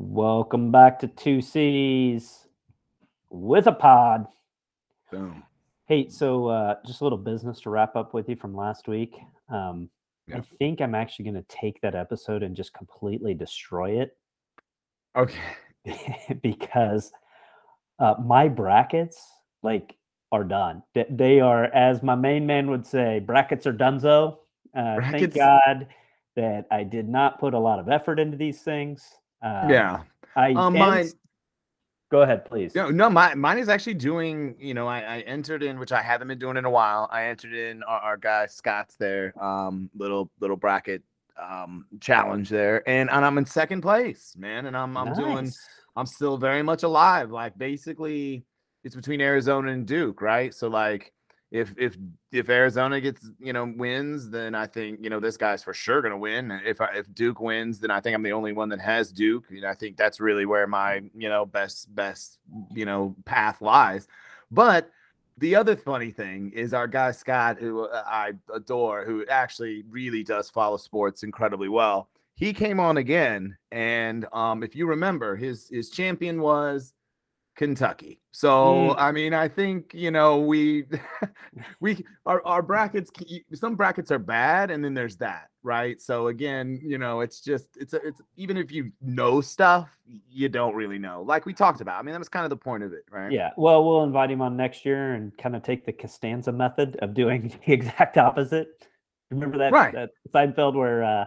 Welcome back to Two C's with a pod. Boom. Hey, so uh, just a little business to wrap up with you from last week. Um, I think I'm actually going to take that episode and just completely destroy it Okay. because uh, my brackets like are done. They are, as my main man would say, brackets are donezo. Uh, thank God that I did not put a lot of effort into these things. Um, yeah. I Um, mine- Go ahead, please. No, no, my, mine is actually doing, you know, I, I entered in, which I haven't been doing in a while. I entered in our, our guy Scott's there, um, little little bracket um challenge there, and, and I'm in second place, man. And I'm I'm doing I'm still very much alive. Like basically it's between Arizona and Duke, right? So like if if if Arizona gets, you know, wins, then I think, you know, this guy's for sure gonna win. If I, if Duke wins, then I think I'm the only one that has Duke. And I think that's really where my, you know, best best, you know, path lies. But the other funny thing is our guy Scott, who uh, I adore, who actually really does follow sports incredibly well. He came on again, and um, if you remember, his his champion was Kentucky. So Mm. I mean, I think you know we we our our brackets. Some brackets are bad, and then there's that, right? So again, you know, it's just it's a, it's even if you know stuff, you don't really know. Like we talked about. I mean, that was kind of the point of it, right? Yeah. Well, we'll invite him on next year and kind of take the Costanza method of doing the exact opposite. Remember that, Right. that Seinfeld where uh,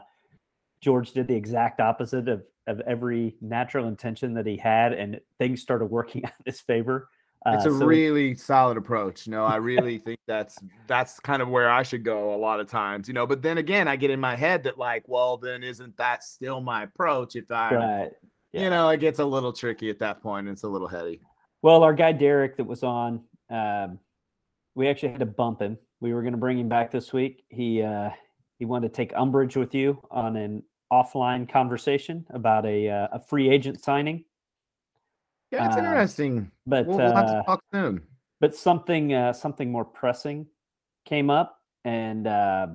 George did the exact opposite of, of every natural intention that he had, and things started working out in his favor. It's Uh, a so- really solid approach. No, I really think that's that's kind of where I should go a lot of times, you know. But then again, I get in my head that like, well, then isn't that still my approach? If I, right. Yeah. you know, it gets a little tricky at that point. It's a little heady. Well, our guy Derek that was on, um, we actually had to bump him. We were going to bring him back this week. He uh, he wanted to take umbrage with you on an offline conversation about a uh, a free agent signing, Yeah, it's Uh, interesting. but We'll, we'll have uh, to talk soon. but something uh, something more pressing came up, and uh,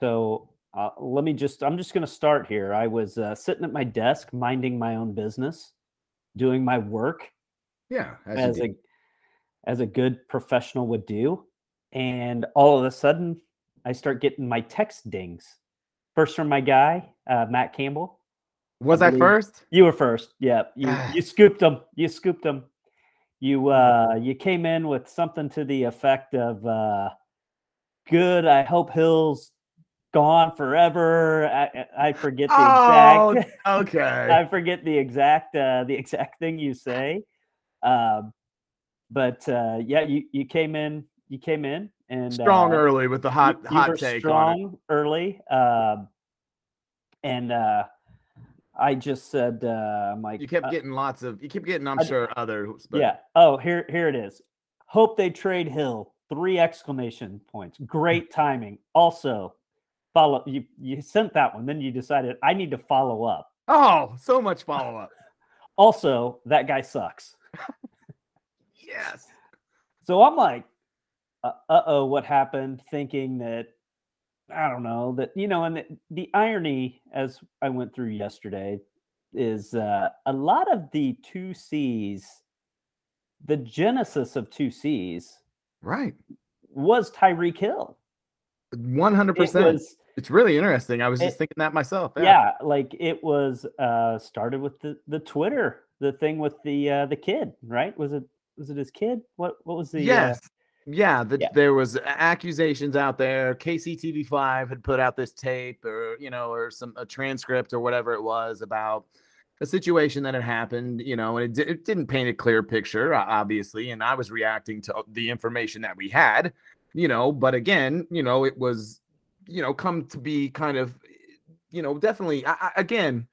so uh, let me just I'm just going to start here. I was uh, sitting at my desk, minding my own business, doing my work, Yeah, as as a as a good professional would do and all of a sudden i start getting my text dings first from my guy uh, matt campbell. Was I I first? you were first. Yeah you Ah. you scooped them you scooped them you uh you came in with something to the effect of uh good i hope hill's gone forever. I, I I forget the Oh, exact okay. I forget the exact uh, the exact thing you say, um, but uh, yeah, you you came in you came in and strong uh, early with the hot you, you hot were take strong early, um, and uh, I just said uh, I'm like You kept uh, getting lots of. You kept getting, I'm I sure, others. But yeah oh here here it is. Hope they trade Hill three exclamation points. Great timing. Also, follow you you sent that one. Then you decided I need to follow up. Oh, so much follow up. Also, that guy sucks. yes. So I'm like, uh oh, what happened? Thinking that, I don't know, that, you know, and the, the irony as I went through yesterday is uh, a lot of the two C's, the genesis of two C's Right. was Tyreek Hill. One hundred It percent. was, It's really interesting. I was just it- thinking that myself. yeah. like it was uh, started with the, the Twitter, the thing with the uh, the kid, right? Was it was it his kid? What what was the uh, yes. Yeah, the, Yeah. there was accusations out there. KCTV5 had put out this tape, or you know, or some a transcript or whatever it was about a situation that had happened. You know, and it, it didn't paint a clear picture, obviously. And I was reacting to uh, the information that we had. You know, but again, you know, it was, you know, come to be kind of, you know, definitely. I, I, again,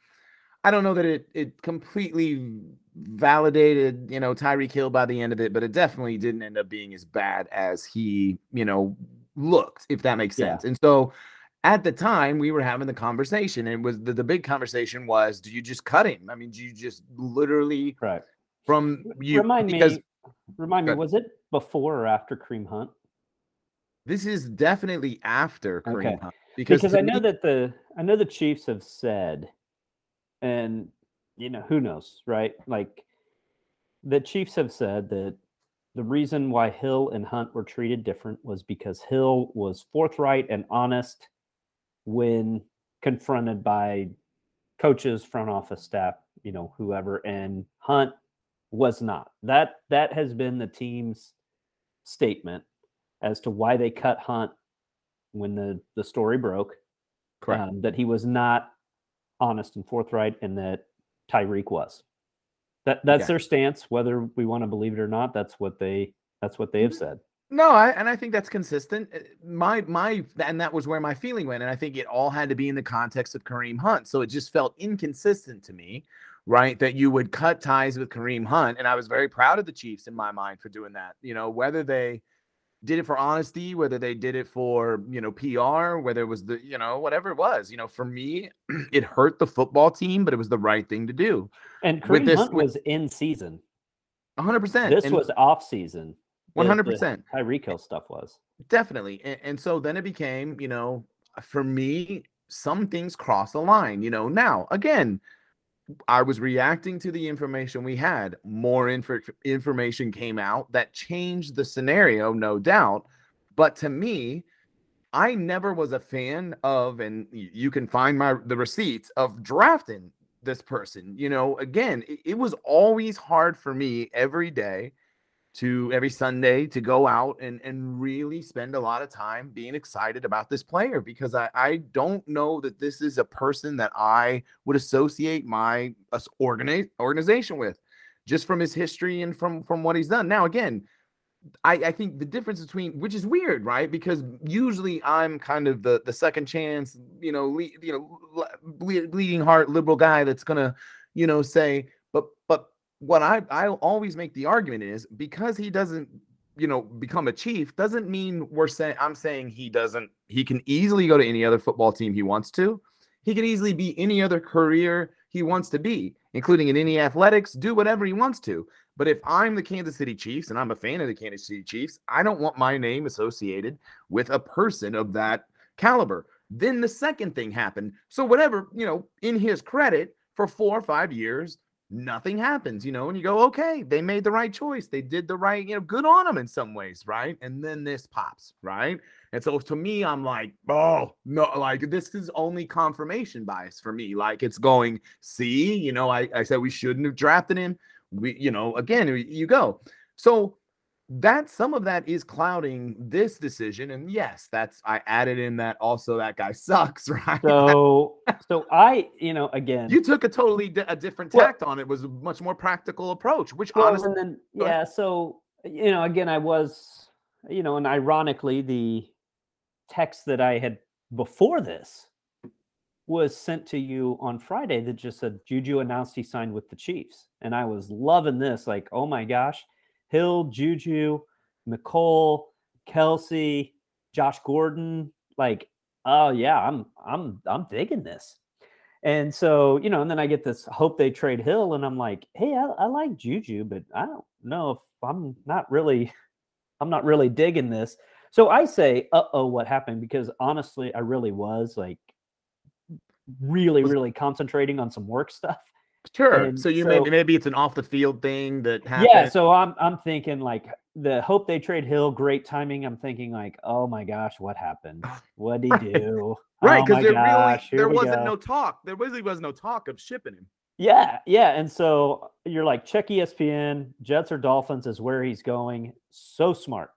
I don't know that it it completely validated, you know, Tyreek Hill by the end of it, but it definitely didn't end up being as bad as he, you know, looked, if that makes Yeah. sense. And so at the time we were having the conversation and it was the, the big conversation was do you just cut him? I mean, do you just literally right? from you remind because me, remind me, was it before or after Kareem Hunt? this is definitely after Kareem Okay. Hunt. Because, Because I know me- that the I know the Chiefs have said, and you know, who knows, right? Like the Chiefs have said that the reason why Hill and Hunt were treated different was because Hill was forthright and honest when confronted by coaches, front office staff, you know, whoever, and Hunt was not. That that has been the team's statement as to why they cut Hunt when the the story broke. Um, that he was not honest and forthright, and that Tyreek was. That that's their stance. Whether we want to believe it or not, that's what they that's what they have said. No, I, and I think that's consistent. Uh, my my and that was where my feeling went, and I think it all had to be in the context of Kareem Hunt. So it just felt inconsistent to me, right? That you would cut ties with Kareem Hunt, and I was very proud of the Chiefs in my mind for doing that. You know, whether they did it for honesty, whether they did it for, you know, PR, whether it was the, you know, whatever it was, you know, for me, it hurt the football team, but it was the right thing to do. And Kareem this, Hunt was in season. 100%. This and was off season. 100%. Tyreek Hill stuff was. Definitely. And, and so then it became, you know, for me, some things cross the line, you know. Now, again, I was reacting to the information we had. More inf- information came out that changed the scenario, no doubt. But to me, I never was a fan of, and you can find my the receipts of drafting this person. You know, again, it, it was always hard for me every day to every Sunday to go out and, and really spend a lot of time being excited about this player because I, I don't know that this is a person that I would associate my organi- organization with just from his history and from from what he's done. Now again, I, I think the difference between which is weird, right? Because usually I'm kind of the the second chance, you know, le, you know, bleeding heart liberal guy that's gonna, you know, say, what I I always make the argument is because he doesn't you know become a chief doesn't mean we're saying I'm saying he doesn't he can easily go to any other football team he wants to. He can easily be any other career he wants to be, including in any athletics, do whatever he wants to. But if I'm the Kansas City Chiefs and I'm a fan of the Kansas City Chiefs, I don't want my name associated with a person of that caliber. Then the second thing happened. So whatever, you know, in his credit, for four or five years, nothing happens, you know, and you go, okay, they made the right choice. They did the right, you know, good on them in some ways, right? And then this pops, right? And so to me, I'm like, oh, no, like this is only confirmation bias for me. Like it's going, see, you know, I, I said we shouldn't have drafted him. We, you know, again, you go. So that some of that is clouding this decision and yes that's i added in that also that guy sucks right? So so i you know again you took a totally di- a different tact well, on it was a much more practical approach which well, honestly then, yeah so you know again i was you know and ironically the text that i had before this was sent to you on friday that just said juju announced he signed with the chiefs and i was loving this like oh my gosh Hill, Juju, Mecole, Kelce, Josh Gordon. Like, oh yeah, I'm I'm I'm digging this. And so, you know, and then I get this hope they trade Hill, and I'm like, hey, I, I like Juju, but I don't know if I'm not really, I'm not really digging this. So I say, uh oh, what happened? Because honestly, I really was like really, really concentrating on some work stuff. Sure. And so you so, maybe maybe it's an off the field thing that happened. Yeah. So I'm I'm thinking like the hope they trade Hill, great timing. I'm thinking like, oh my gosh, what happened? What did he do? right, because oh there gosh, really there wasn't go. no talk. There really was no talk of shipping him. Yeah, yeah. And so you're like, check ESPN, Jets or Dolphins is where he's going. So smart.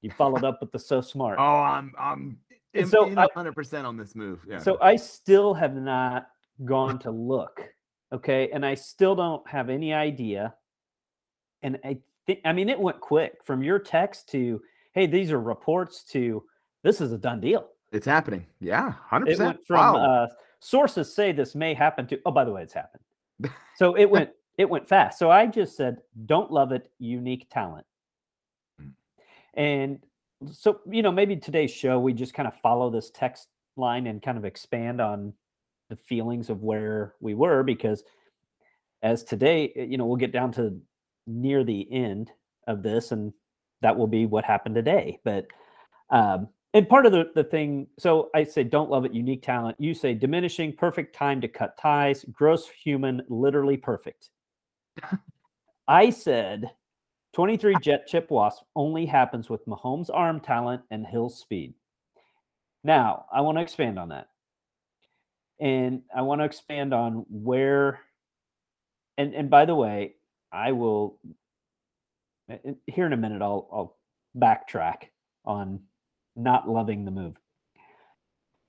You followed up with the so smart. Oh, I'm I'm so 100% on this move. Yeah. So I still have not gone to look Okay. And I still don't have any idea. And I think, I mean, it went quick from your text to, hey, these are reports to this is a done deal. It's happening. Yeah. 100%. It went from wow. uh, sources say this may happen to, oh, by the way, it's happened. so it went, it went fast. So I just said, don't love it, unique talent. Hmm. And so, you know, maybe today's show, we just kind of follow this text line and kind of expand on the feelings of where we were because as today, eh, you know, we'll get down to near the end of this and that will be what happened today. But um, and part of the, the thing, so I say don't love it, unique talent. You say diminishing, perfect time to cut ties, gross human, literally perfect. I said 23 jet chip wasp only happens with Mahomes' arm talent and Hill's speed. Now, I want to expand on that. And I want to expand on where and and by the way, I will eh, eh, here in a minute I'll I'll backtrack on not loving the move.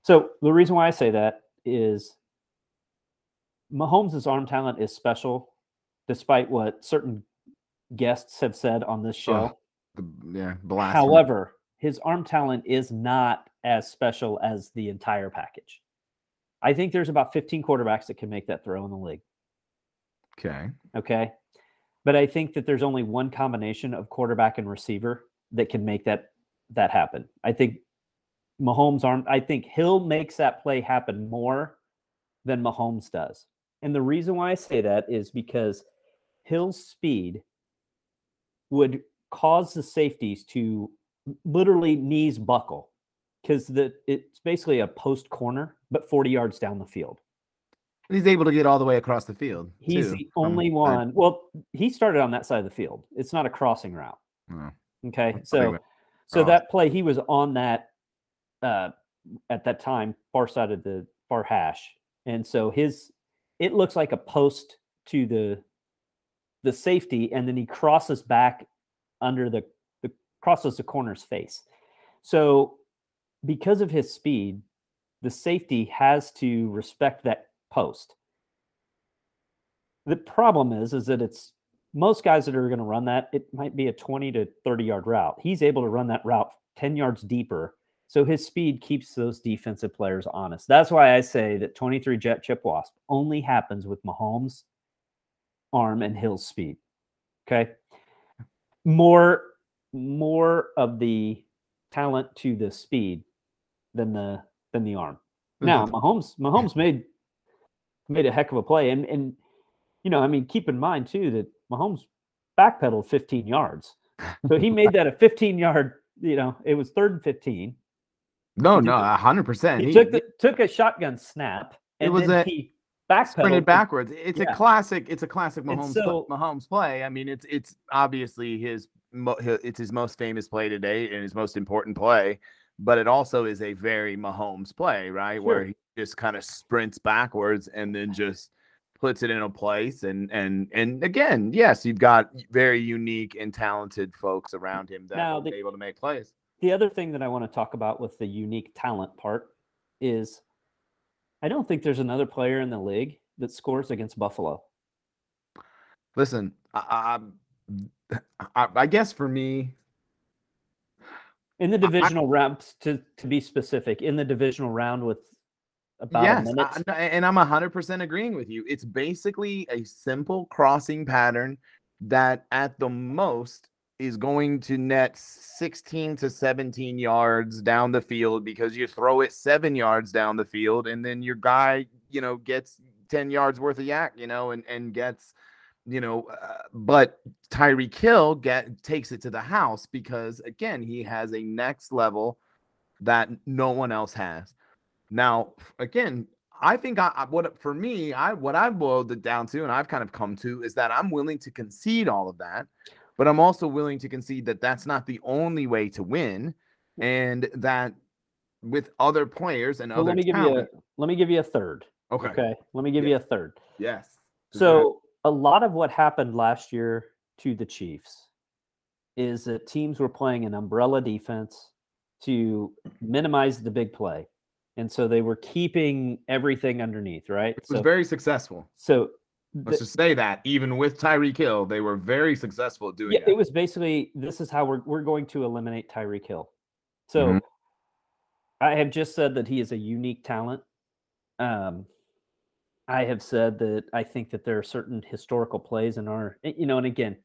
So the reason why I say that is Mahomes' arm talent is special, despite what certain guests have said on this show. Oh, the, yeah, blast. However, his arm talent is not as special as the entire package. I think there's about 15 quarterbacks that can make that throw in the league. Okay. Okay. But I think that there's only one combination of quarterback and receiver that can make that that happen. I think Mahomes arm I think Hill makes that play happen more than Mahomes does. And the reason why I say that is because Hill's speed would cause the safeties to literally knees buckle because the it's basically a post corner, but 40 yards down the field. He's able to get all the way across the field. He's too, the only one. Well, he started on that side of the field. It's not a crossing route. Oh. Okay. So so that play, he was on that uh at that time, far side of the far hash. And so his it looks like a post to the the safety, and then he crosses back under the the crosses the corner's face. So because of his speed, the safety has to respect that post. The problem is, is that it's most guys that are going to run that, it might be a 20 to 30 yard route. He's able to run that route 10 yards deeper. So his speed keeps those defensive players honest. That's why I say that 23 jet chip wasp only happens with Mahomes' arm and Hill's speed. Okay. More more of the talent to the speed than the than the arm. Now, Mm-hmm. Mahomes Mahomes made made a heck of a play, and and you know, I mean, keep in mind too that Mahomes backpedaled 15 yards, so he made that a 15 yard. You know, it was third and 15. No, no, a hundred percent. He took the, took a shotgun snap, It was a- he backpedaled. sprinted backwards. It's yeah. a classic. It's a classic And Mahomes so- Mahomes play. I mean, it's it's obviously his, it's his most famous play today and his most important play. But it also is a very Mahomes play, right? Where he just kind of sprints backwards and then just puts it in a place. And and and again, yes, you've got very unique and talented folks around him that Now, will the- able to make plays. the other thing that I want to talk about with the unique talent part is I don't think there's another player in the league that scores against Buffalo. Listen, I, I, I guess for me, In the I- divisional round, to, to be specific, in the divisional round with about a yes, I- and I'm 100% agreeing with you. It's basically a simple crossing pattern that at the most is going to net 16 to 17 yards down the field because you throw it 7 yards down the field and then your guy, you know, gets 10 yards worth of YAC, you know, and and gets you know, uh, but Tyreek Hill get takes it to the house because again, he has a next level that no one else has. Now, again, I think I, what for me, I what I've boiled it down to, and I've kind of come to, is that I'm willing to concede all of that, but I'm also willing to concede that that's not the only way to win, and that with other players and Well, other let me give you a let me give you a third. okay, Okay. Let me give Yeah. you a third. yes, So a lot of what happened last year to the Chiefs is that teams were playing an umbrella defense to minimize the big play. And so they were keeping everything underneath, right? it was So very successful. so Let's just say that even with Tyreek Hill, they were very successful at doing yeah, that. it was basically this is how we're we're going to eliminate Tyreek Hill. So Mhm. I have just said that he is a unique talent. Um, I have said that I think that there are certain historical plays in our, you know, and again,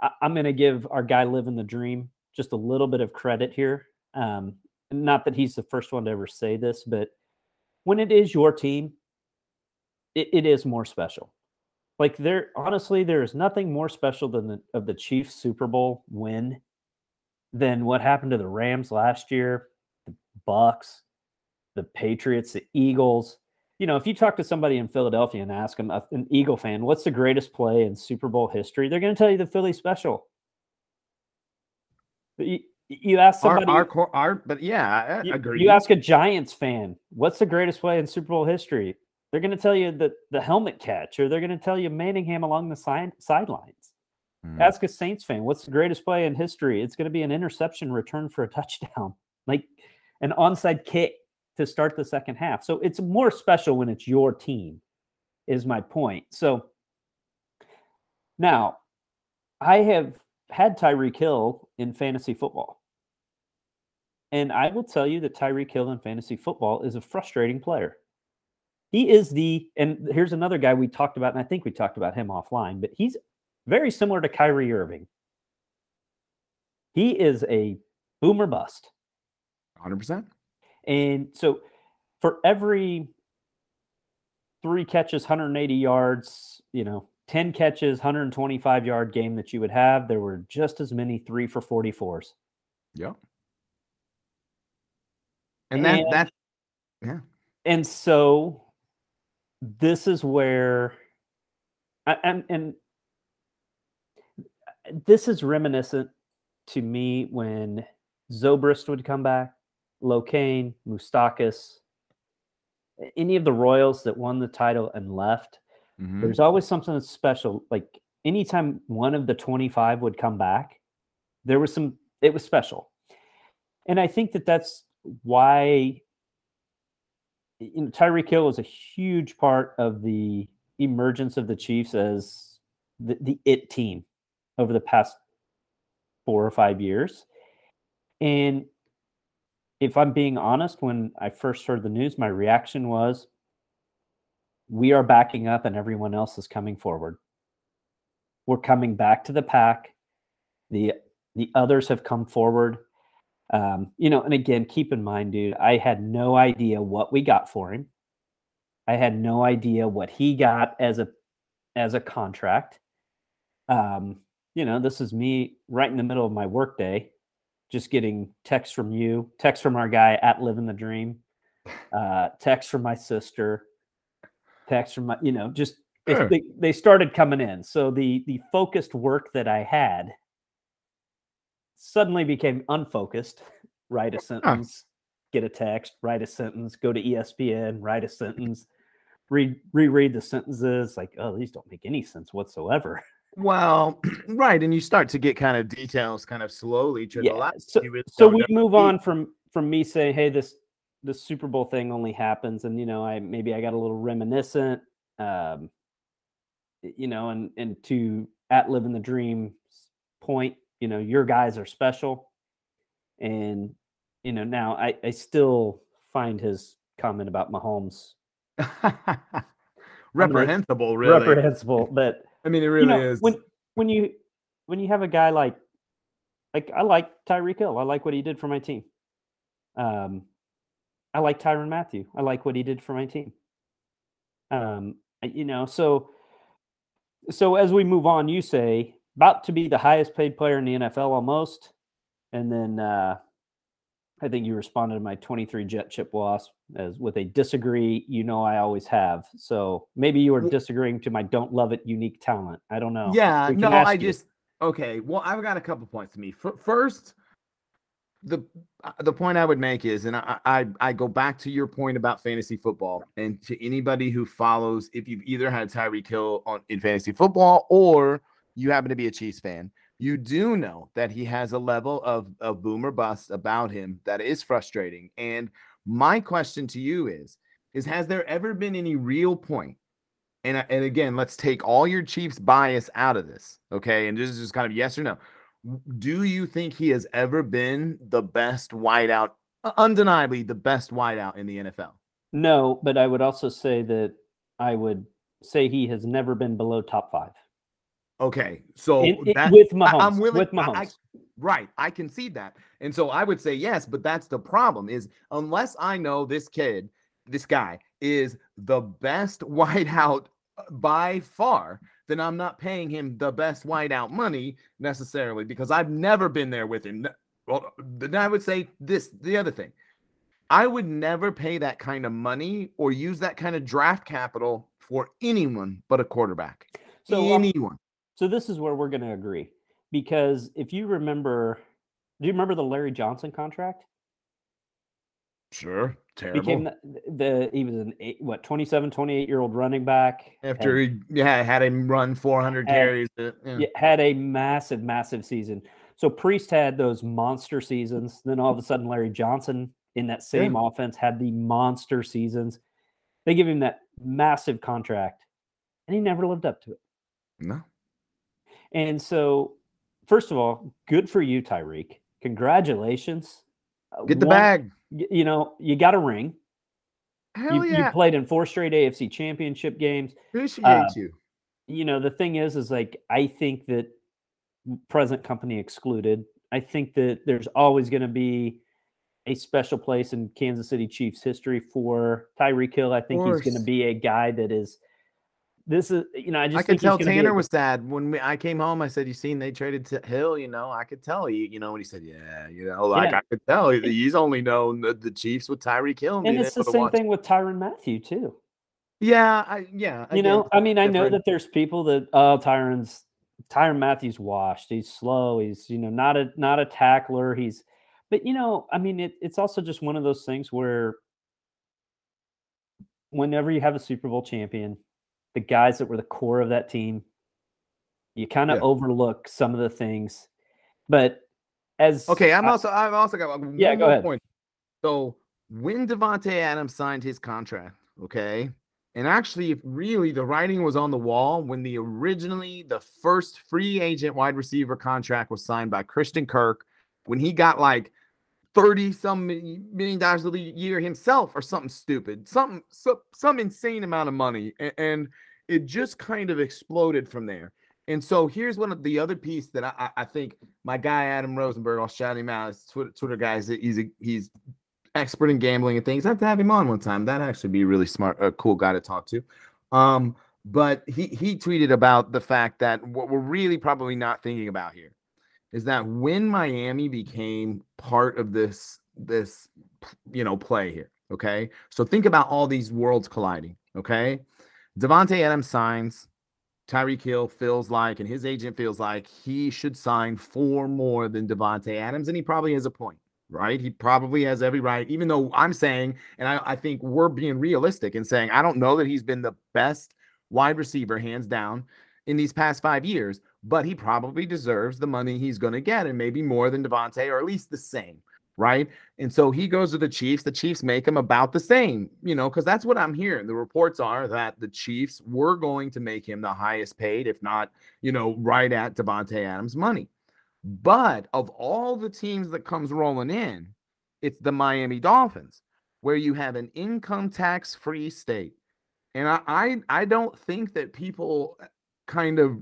I, I'm going to give our guy living the dream just a little bit of credit here. Um, not that he's the first one to ever say this, but when it is your team, it, it is more special. Like there, honestly, there is nothing more special than the of the Chiefs Super Bowl win than what happened to the Rams last year the Bucks, the Patriots, the Eagles. You know, if you talk to somebody in Philadelphia and ask them, an Eagle fan, what's the greatest play in Super Bowl history? They're going to tell you the Philly special. But you, you ask somebody, our, our, our but yeah, I you, agree. you ask a Giants fan, what's the greatest play in Super Bowl history? They're going to tell you the, the helmet catch, or they're going to tell you Manningham along the side, sidelines. Mm. Ask a Saints fan, what's the greatest play in history? It's going to be an interception return for a touchdown, like an onside kick to start the second half. So it's more special when it's your team, is my point. So now I have had Tyreek Hill in fantasy football. And I will tell you that Tyreek Hill in fantasy football is a frustrating player. He is the, and here's another guy we talked about, and I think we talked about him offline, but he's very similar to Kyrie Irving. He is a boomer bust. 100%. And so for every three catches, 180 yards, you know, 10 catches, 125 yard game that you would have, there were just as many three for 44s. Yep. And that, And- that, yeah. And so this is where, I- and, and this is reminiscent to me when Zobrist would come back, LoCain, Moustakas, any of the Royals that won the title and left. Mhm. There's always something that's special. Like anytime one of the 25 would come back, there was some, it was special. And I think that that's why you know, Tyreek Hill is a huge part of the emergence of the Chiefs as the, the it team over the past four or five years. And if I'm being honest, when I first heard the news, my reaction was we are backing up and everyone else is coming forward. We're coming back to the pack. The the others have come forward. Um, you know, and again, keep in mind, dude, I had no idea what we got for him. I had no idea what he got as a as a contract. Um, you know, this is me right in the middle of my workday, just getting texts from you, texts from our guy at Living the Dream, uh, text from my sister, texts from my, you know, just they- Sure. they, they started coming in. So the the focused work that I had suddenly became unfocused. Write a sentence, get a text, write a sentence, go to ESPN, write a sentence, read reread the sentences. Like, oh, these don't make any sense whatsoever. Well, right. And you start to get kind of details kind of slowly Yeah. So, so we move on from from me saying, hey, this the Super Bowl thing only happens, and you know, I maybe I got a little reminiscent, um, you know, and and to at living the dream point, you know, your guys are special, and you know, now I I still find his comment about Mahomes reprehensible, really. reprehensible, but I mean, it you really know, is. when when you when you have a guy like like I like Tyreek Hill, I like what he did for my team. Um, I like Tyrann Mathieu. I like what he did for my team. Um, you know, so so as we move on, you say about to be the highest paid player in the NFL almost, and then uh, I think you responded to my 23 jet chip loss as with a disagree. You know, I always have. So maybe you are disagreeing to my don't love it unique talent. I don't know. yeah, no, I you. just okay. Well, I've got a couple points to me. F- first, the uh, the point I would make is, and I, I I go back to your point about fantasy football, and to anybody who follows, if you've either had Tyreek Hill on in fantasy football or you happen to be a Chiefs fan, you do know that he has a level of of boomer bust about him that is frustrating. And my question to you is, is has there ever been any real point? And and again, let's take all your Chiefs bias out of this, okay? And this is just kind of yes or no. Do you think he has ever been the best wideout, uh, undeniably the best wideout in the NFL? No, but I would also say that I would say he has never been below top five Okay, so In- in- with Mahomes. I'm willing. with I- Mahomes. I- right, I concede that, and so I would say yes, but that's the problem. Is unless I know this kid, this guy is the best wideout uh, by far, then I'm not paying him the best wideout money necessarily because I've never been there with him. Well, then I would say this: the other thing, I would never pay that kind of money or use that kind of draft capital for anyone but a quarterback. So um, anyone. Um, so this is where we're going to agree because if you remember, do you remember the Larry Johnson contract? Sure. Terrible. Became the, the he was an eight, what 27, 28 year old running back. After had, he yeah had him run 400 had, carries. Uh, yeah. Had a massive, massive season. So Priest had those monster seasons. Then all of a sudden, Larry Johnson in that same yeah. offense had the monster seasons. They give him that massive contract, and he never lived up to it. No. And so, first of all, good for you, Tyreek. Congratulations. Uh, Get the One, bag. You know, you got a ring. Hell you, yeah. you played in four straight AFC championship games. Appreciate uh, you. You know, the thing is, is like, I think that present company excluded, I think that there's always going to be a special place in Kansas City Chiefs history for Tyreek Hill. I think he's going to be a guy that is – this is eh, you know I just I could tell Tanner was sad when we, I came home. I said, "You seen they traded to Hill?" You know, I could tell you. You know, when he said, "Yeah," you know, like yeah. I could tell he's only known the, the Chiefs with Tyreek Hill, and, and it's the same thing with Tyrann Mathieu too. Yeah, I, yeah. You know, I mean, I know that there's people that oh Tyrann's Tyrann Mathieu's washed. He's slow. He's you know not a not a tackler. He's, but you know, I mean, it, it's also just one of those things where whenever you have a Super Bowl champion the guys that were the core of that team. You kind of yeah. overlook some of the things, but as okay, I'm I, also I've also got one yeah, go ahead. point. So when Davante Adams signed his contract, okay, and actually, really, the writing was on the wall when the originally the first free agent wide receiver contract was signed by Christian Kirk when he got like 30 some million dollars a year himself or something stupid, something some, some insane amount of money. And, and, it just kind of exploded from there. And so here's one of the other piece that I, I think my guy Adam Rosenberg, I'll shout him out. His Twitter, Twitter guy, he's a, he's expert in gambling and things. I have to have him on one time. That'd actually be really smart, a cool guy to talk to. Um, but he he tweeted about the fact that what we're really probably not thinking about here is that when Miami became part of this this you know play here, okay? So think about all these worlds colliding, okay? Davante Adams signs. Tyreek Hill feels like, and his agent feels like he should sign four more than Davante Adams, and he probably has a point, right? He probably has every right, even though I'm saying, and I, I think we're being realistic and saying, I don't know that he's been the best wide receiver, hands down, in these past five years but he probably deserves the money he's going to get and maybe more than Davante or at least the same. Right. And so he goes to the Chiefs. The Chiefs make him about the same, you know, because that's what I'm hearing. The reports are that the Chiefs were going to make him the highest paid, if not, you know, right at Davante Adams' money. But of all the teams that comes rolling in, it's the Miami Dolphins, where you have an income tax free state. And I, I I don't think that people kind of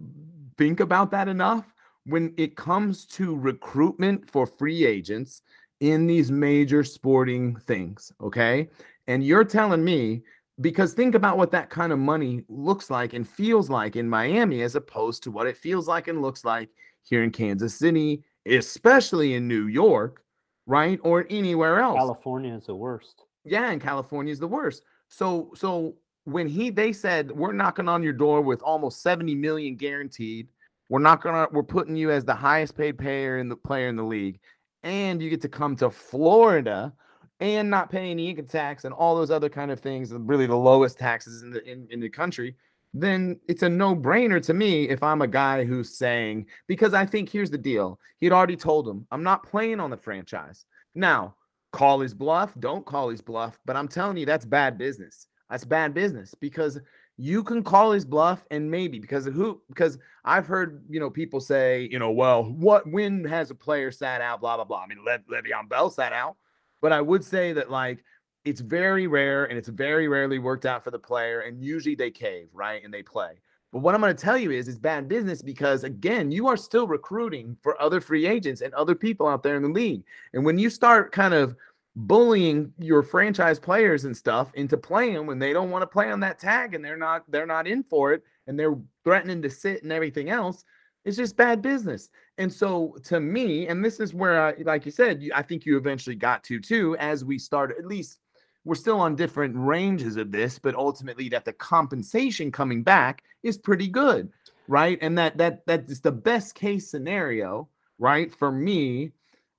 think about that enough when it comes to recruitment for free agents in these major sporting things. Okay. And you're telling me, because think about what that kind of money looks like and feels like in Miami as opposed to what it feels like and looks like here in Kansas City, especially in New York, right? Or anywhere else. California is the worst. Yeah, and California is the worst. So, so when he they said we're knocking on your door with almost 70 million guaranteed. We're not gonna we're putting you as the highest paid player in the player in the league and you get to come to florida and not pay any income tax and all those other kind of things and really the lowest taxes in the in, in the country then it's a no-brainer to me if i'm a guy who's saying because i think here's the deal he'd already told him i'm not playing on the franchise. Now call his bluff don't call his bluff but i'm telling you that's bad business that's bad business because you can call his bluff and maybe because of who because I've heard you know people say you know well what when has a player sat out? Blah blah blah. I mean Le- Le'Veon Bell sat out. But I would say that like it's very rare and it's very rarely worked out for the player and usually they cave right and they play. But what I'm going to tell you is it's bad business because again you are still recruiting for other free agents and other people out there in the league. And when you start kind of bullying your franchise players and stuff into playing when they don't want to play on that tag and they're not they're not in for it and they're threatening to sit and everything else It's just bad business. And so to me, and this is where I like you said, I think you eventually got to too, as we started, at least we're still on different ranges of this, but ultimately that the compensation coming back is pretty good, right? And that that that is the best case scenario, right? For me,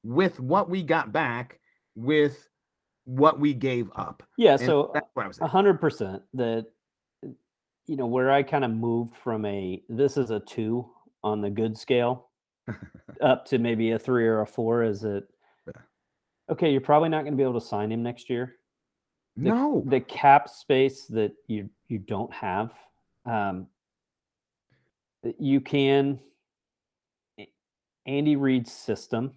with what we got back, with what we gave up. Yeah, and so a hundred percent that you know where I kind of moved from a this is a two on the good scale up to maybe a three or a four is it okay you're probably not going to be able to sign him next year. The, no. the cap space that you you don't have um you can andy reid's system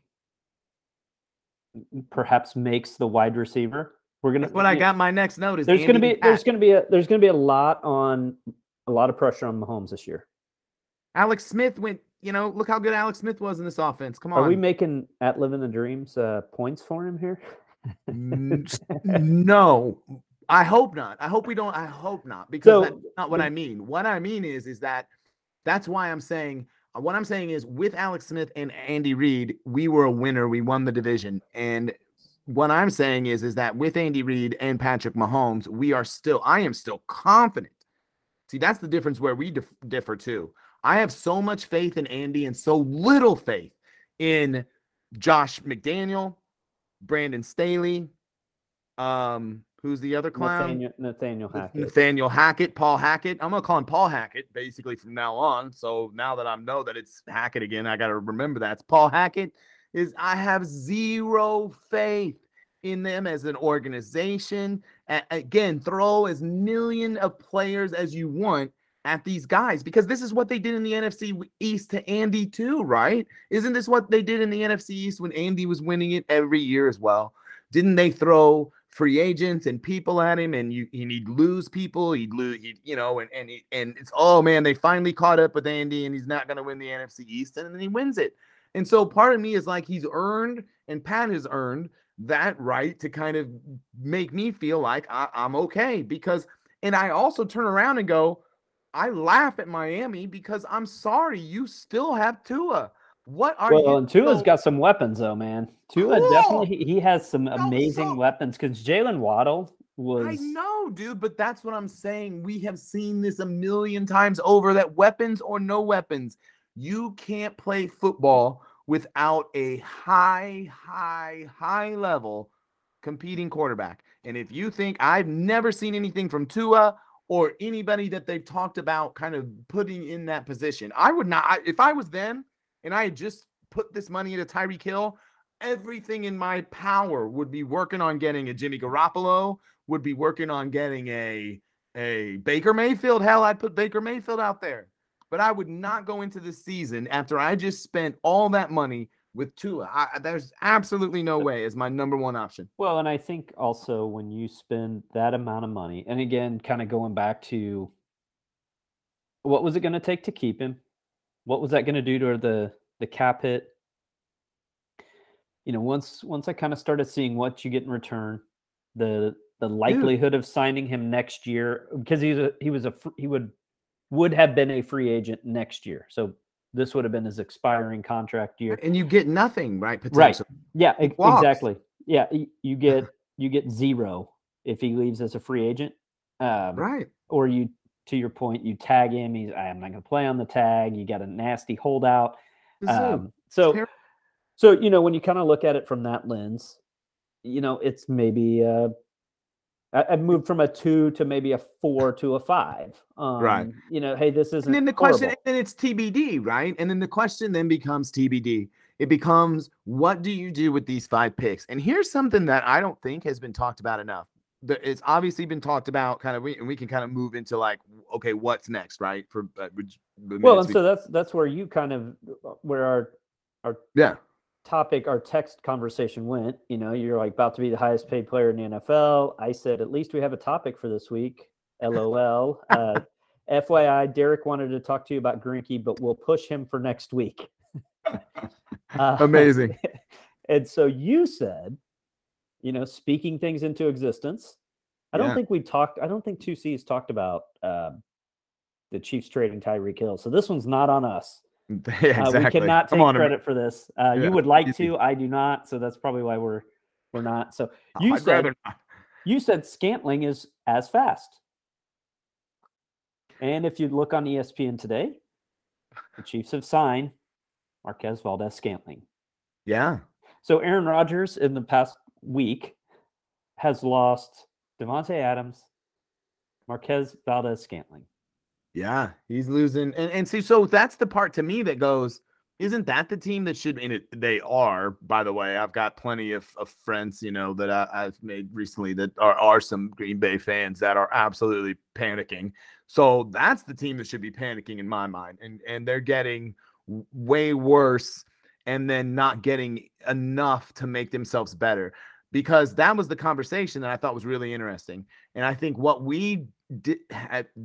perhaps makes the wide receiver we're gonna That's what i got my next note is there's gonna be there's gonna be a there's gonna be a lot on a lot of pressure on Mahomes this year Alex Smith went, you know, look how good Alex Smith was in this offense. Come on. Are we making at living the dreams uh, points for him here? no. I hope not. I hope we don't. I hope not because so, that's not what I mean. What I mean is, is that that's why I'm saying what I'm saying is with Alex Smith and Andy Reid, we were a winner. We won the division. And what I'm saying is, is that with Andy Reid and Patrick Mahomes, we are still, I am still confident. See, that's the difference where we dif- differ too. I have so much faith in Andy and so little faith in Josh McDaniel, Brandon Staley, um, who's the other clown? Nathaniel, Nathaniel Hackett. Nathaniel Hackett, Paul Hackett. I'm gonna call him Paul Hackett basically from now on. So now that I know that it's Hackett again, I gotta remember that it's Paul Hackett. Is I have zero faith in them as an organization. A- again, throw as million of players as you want at these guys because this is what they did in the NFC East to Andy too, right? Isn't this what they did in the NFC East when Andy was winning it every year as well? Didn't they throw free agents and people at him and you and he'd lose people, he'd lose he you know and and he, and it's oh man, they finally caught up with Andy and he's not going to win the NFC East and then he wins it. And so part of me is like he's earned and Pat has earned that right to kind of make me feel like I, I'm okay because and I also turn around and go, I laugh at Miami because I'm sorry, you still have Tua. What are you? well, you? and Tua's so, got some weapons though, man. Tua cool. definitely he has some amazing so, weapons because Jaylen Waddle was. I know, dude, but that's what I'm saying. We have seen this a million times over. That weapons or no weapons, you can't play football without a high, high, high level competing quarterback. And if you think I've never seen anything from Tua or anybody that they've talked about kind of putting in that position. I would not, if I was them and I had just put this money into Tyreek Hill, everything in my power would be working on getting a Jimmy Garoppolo, would be working on getting a a Baker Mayfield. Hell, I'd put Baker Mayfield out there. But I would not go into the season after I just spent all that money with Tua. I, there's absolutely no way as my number one option. Well, and I think also when you spend that amount of money, and again, kind of going back to what was it going to take to keep him? What was that going to do to the the cap hit? You know, once once I kind of started seeing what you get in return, the the likelihood Dude. of signing him next year because he's a he was a he would would have been a free agent next year. So this would have been his expiring contract year, and you get nothing, right? Right. Yeah. exactly. Yeah. You get you get zero if he leaves as a free agent. Um, right. Or you, to your point, you tag him. He's I'm not going to play on the tag. You got a nasty holdout. Um, so, so you know when you kind of look at it from that lens, you know it's maybe uh, I've moved from a two to maybe a four to a five. Um, right. You know, hey, this isn't. And then the horrible. question, and it's TBD, right? And then the question then becomes TBD. It becomes, what do you do with these five picks? And here's something that I don't think has been talked about enough. It's obviously been talked about, kind of, we, and we can kind of move into like, okay, what's next, right? For uh, well, and so that's that's where you kind of where our our yeah topic our text conversation went. You know, you're like about to be the highest paid player in the NFL. I said, at least we have a topic for this week. LOL. Uh, FYI, Derek wanted to talk to you about Greinke, but we'll push him for next week. uh, Amazing. and so you said, you know, speaking things into existence. I don't think we talked. I don't think two C's talked about uh, the Chiefs trading Tyreek Hill. So this one's not on us. Yeah, Uh, we cannot take on, credit for this. Uh, Yeah, you would like easy. to, I do not. So that's probably why we're we're not. So you I'd said you said Scantling is as fast. And if you look on ESPN today, the Chiefs have signed Marquez Valdes Scantling. Yeah. So Aaron Rodgers in the past week has lost Davante Adams, Marquez Valdes Scantling. Yeah, he's losing, and and see, so that's the part to me that goes, isn't that the team that should? And it, they are, by the way. I've got plenty of, of friends, you know, that I, I've made recently that are are some Green Bay fans that are absolutely panicking. So that's the team that should be panicking in my mind, and and they're getting way worse, and then not getting enough to make themselves better. Because that was the conversation that I thought was really interesting. And I think what we di-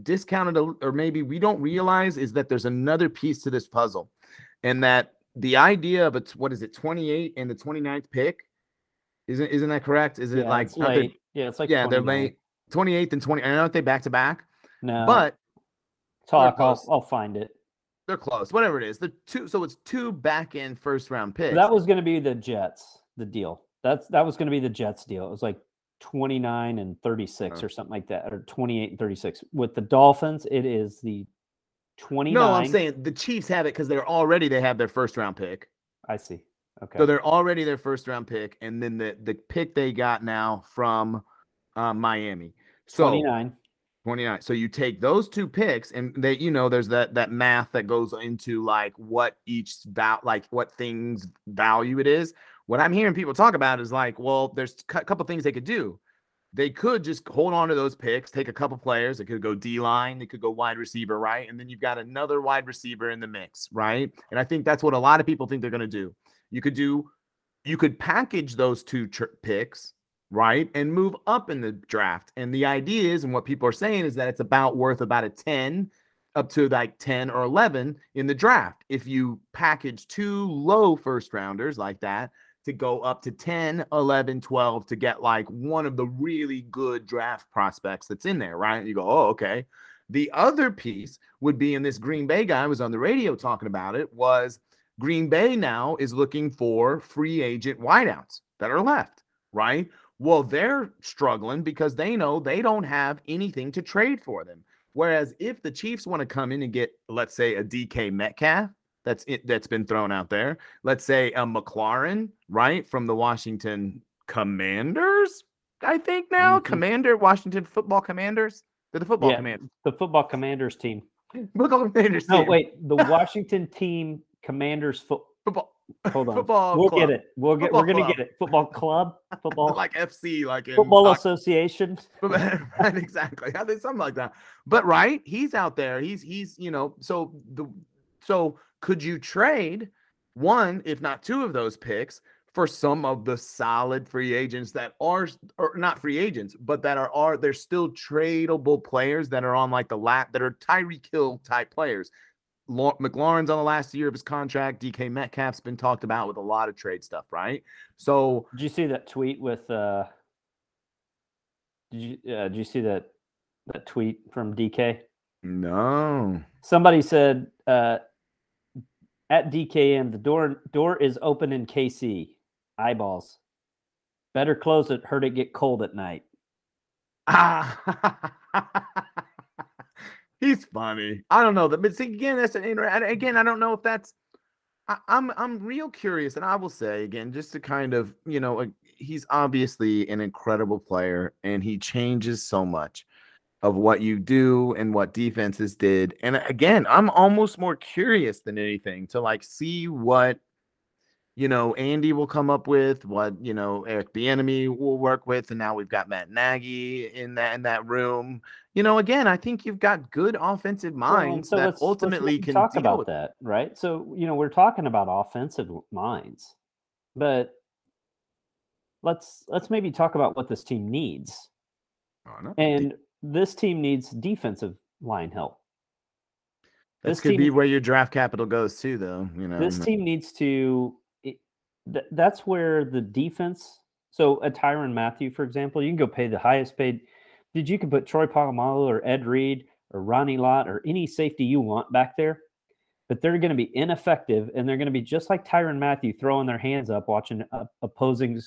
discounted or maybe we don't realize is that there's another piece to this puzzle and that the idea of it's what is it 28 and the 29th pick isn't isn't that correct is it Yeah, like they- late. Yeah, it's like yeah they're late 28th and 20 I aren't know if they back to back No, but talk. I'll. I'll find it. they're close whatever it is the two so it's two back end first round picks That was going to be the Jets. The deal. That's that was going to be the Jets deal. It was like 29 and 36 Oh. or something like that, or 28 and 36. With the Dolphins, it is the 29. no i'm saying the chiefs have it because they're already they have their first round pick I see. Okay. So they're already their first round pick, and then the the pick they got now from uh, Miami. So 29. 29. So you take those two picks, and they, you know, there's that that math that goes into like what each val like what things value it is. What I'm hearing people talk about is like, well, there's a couple things they could do. They could just hold on to those picks, take a couple players. They could go D line, they could go wide receiver, right? And then you've got another wide receiver in the mix, right? And I think that's what a lot of people think they're going to do. You could do, you could package those two tr- picks, right? And move up in the draft. And the idea is, and what people are saying is that it's about worth about a 10 up to like 10 or 11 in the draft. If you package two low first rounders like that, to go up to 10, 11, 12 to get like one of the really good draft prospects that's in there, right? You go, oh, okay. The other piece would be, and this Green Bay guy was on the radio talking about it, was Green Bay now is looking for free agent wideouts that are left, right? Well, they're struggling because they know they don't have anything to trade for them. Whereas if the Chiefs want to come in and get, let's say, a DK Metcalf, that's it that's been thrown out there. Let's say a McLaurin, right, from the Washington Commanders, I think now. Mhm. Commander, Washington football commanders. They're the football Yeah. commanders. The football commanders team. Football commanders. No, team. wait. The Washington team commanders foot. Football. Hold on. Football we'll club. get it. We'll get. Football we're gonna get it. Football club. Football. like FC, like in football association. right, exactly. I think something like that. But right, he's out there. He's he's you know. So the so could you trade one, if not two of those picks for some of the solid free agents that are or not free agents, but that are are they're still tradable players that are on like the lap that are Tyreek Hill type players. Lau- McLaurin's on the last year of his contract. DK Metcalf's been talked about with a lot of trade stuff, right? So Did you see that tweet with? uh Did you? Uh, did you see that that tweet from DK? no. Somebody said uh, at DKM the door door is open in KC. Eyeballs. Better close it. Heard it get cold at night. Ah, he's funny. I don't know that, but see, again, that's an again. I don't know if that's. I, I'm I'm real curious, and I will say again, just to kind of you know, he's obviously an incredible player, and he changes so much of what you do and what defenses did. And again, I'm almost more curious than anything to like see what you know, Andy will come up with what you know Eric Bieniemy will work with, and now we've got Matt Nagy in that in that room. You know, again, I think you've got good offensive Well, minds so that let's- let's ultimately can talk deal about with that, right? So you know we're talking about offensive minds, but let's let's maybe talk about what this team needs. Oh, no, And this team needs defensive line help. this this could be where your draft capital goes too, though. You know, This team needs to. It, th- that's where the defense. So a Tyrann Mathieu, for example, you can go pay the highest paid. Did you could put Troy Polamalu or Ed Reed or Ronnie Lott or any safety you want back there, but they're going to be ineffective and they're going to be just like Tyrann Mathieu throwing their hands up watching uh, opposing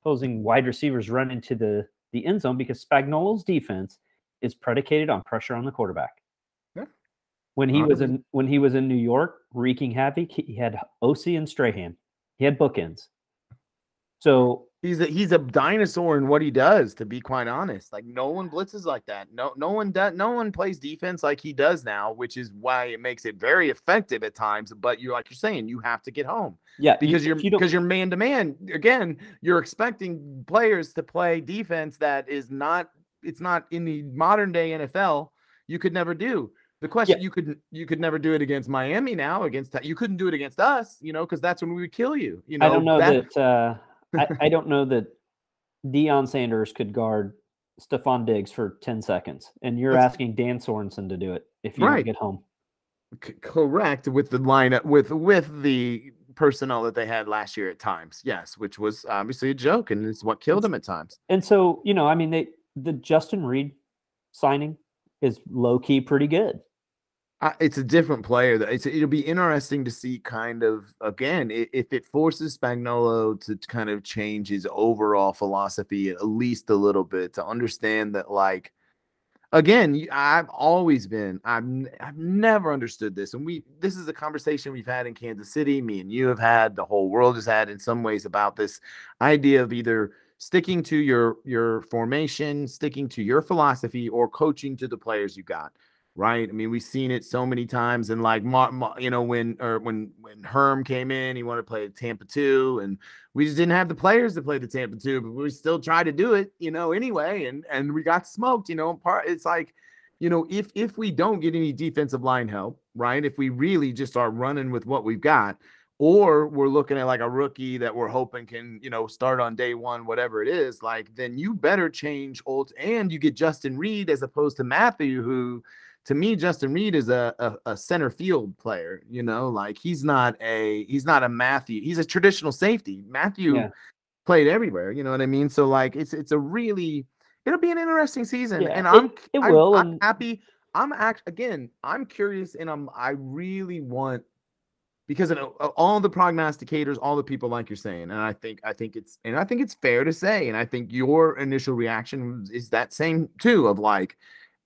opposing wide receivers run into the the end zone because Spagnuolo's defense is predicated on pressure on the quarterback. Yeah. When he was in when he was in New York wreaking havoc, he had Osi and Strahan. He had bookends. So He's a he's a dinosaur in what he does, to be quite honest. Like no one blitzes like that. No no one does no one plays defense like he does now, which is why it makes it very effective at times. But you're like you're saying, you have to get home. yeah, Because you, you're you because you're man to man. Again, you're expecting players to play defense that is not it's not in the modern day NFL. You could never do. The question you could you could never do it against Miami now against you couldn't do it against us, you know, because that's when we would kill you. You know, I don't know that- that, uh, I, I don't know that Deion Sanders could guard Stefon Diggs for 10 seconds. And you're That's- asking Dan Sorensen to do it if you Right. get home. C- correct with the lineup with with the personnel that they had last year at times. Yes, which was obviously a joke and it's what killed them at times. And so, you know, I mean, they the Justin Reid signing is low key pretty good. It's a different player. That it's it'll be interesting to see kind of again if it forces Spagnuolo to kind of change his overall philosophy at least a little bit to understand that like again I've always been I've I've never understood this and we this is a conversation we've had in Kansas City me and you have had the whole world has had in some ways about this idea of either sticking to your your formation sticking to your philosophy or coaching to the players you got right? I mean, we've seen it so many times, and like, you know, when or when when Herm came in, he wanted to play Tampa two, and we just didn't have the players to play the Tampa two, but we still tried to do it, you know, anyway, and and we got smoked, you know. Part it's like, you know, if if we don't get any defensive line help, right? If we really just are running with what we've got. Or we're looking at like a rookie that we're hoping can, you know, start on day one, whatever it is. Like, then you better change old, and you get Justin Reid as opposed to Mathieu, who to me, Justin Reid is a, a, a center field player. You know, like he's not a he's not a Mathieu. He's a traditional safety. Mathieu Yeah. played everywhere. You know what I mean? So like it's it's a really it'll be an interesting season, Yeah, and I'm it I'm- will, I'm and- happy. I'm act again. I'm curious, and I'm I really want because of uh, all the prognosticators, all the people like you're saying, and I think I think it's and I think it's fair to say, and I think your initial reaction is that same too of like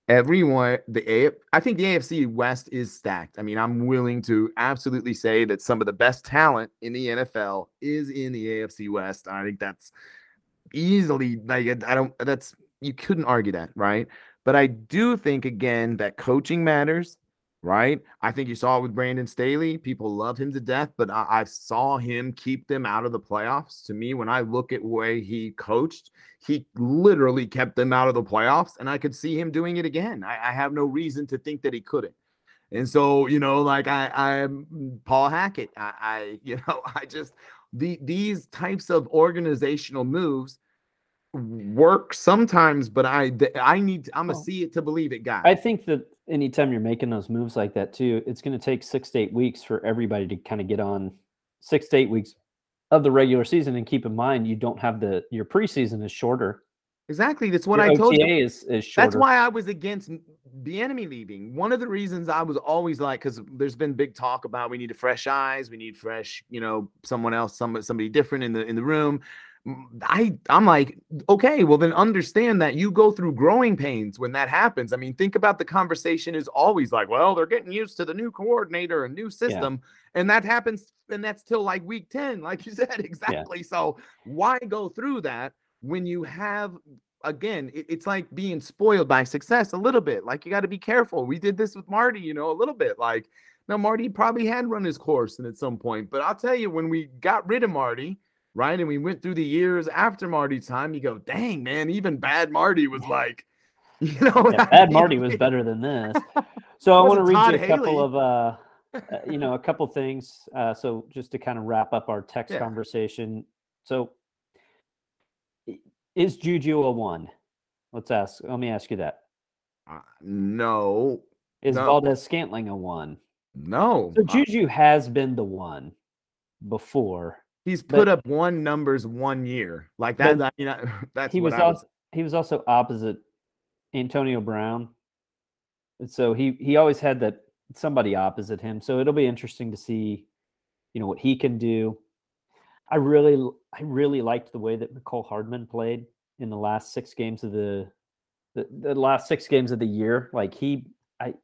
everyone the A I think the AFC West is stacked. I mean, I'm willing to absolutely say that some of the best talent in the NFL is in the AFC West. I think that's easily like I don't that's you couldn't argue that, right? But I do think again that coaching matters, right? I think you saw it with Brandon Staley. People love him to death, but I, I saw him keep them out of the playoffs. To me, when I look at way he coached, he literally kept them out of the playoffs, and I could see him doing it again. I, I have no reason to think that he couldn't. And so, you know, like I, I'm mm, Paul Hackett. I, I, you know, I just the these types of organizational moves work sometimes, but I, I need, I'm a Well, see it to believe it guy. I think that anytime you're making those moves like that too, it's going to take six to eight weeks for everybody to kind of get on six to eight weeks of the regular season. And keep in mind, you don't have the your preseason is shorter. exactly. That's what Your I told you. is, is shorter. That's why I was against the enemy leaving. One of the reasons I was always like, because there's been big talk about we need a fresh eyes, we need fresh, you know, someone else, somebody, somebody different in the in the room. I I'm like, okay, well then understand that you go through growing pains when that happens. I mean, think about the conversation is always like, well, they're getting used to the new coordinator, a new system, and that happens, and that's till like week 10, like you said, exactly. So why go through that when you have again, it's like being spoiled by success a little bit. Like you got to be careful. We did this with Marty, you know, a little bit. Like now, Marty probably had run his course and at some point, but I'll tell you, when we got rid of Marty, right, and we went through the years after Marty's time, you go, dang man, even bad Marty was like, you know, Yeah, Bad Marty was better than this. So I want to read Todd you a couple Haley. of uh, uh, you know, a couple things. Uh, so just to kind of wrap up our text Yeah. conversation. So is Juju a one? Let's ask. Let me ask you that. Uh, no, Is No. Valdes Scantling a one? no. So Juju has been the one before. He's but- put up one numbers one year. Like that, that you know, that's he I was also he was also opposite Antonio Brown. And so he he always had that somebody opposite him. So it'll be interesting to see, you know, what he can do. I really, I really liked the way that Mecole Hardman played in the last six games of the, the, the last six games of the year. Like he, I,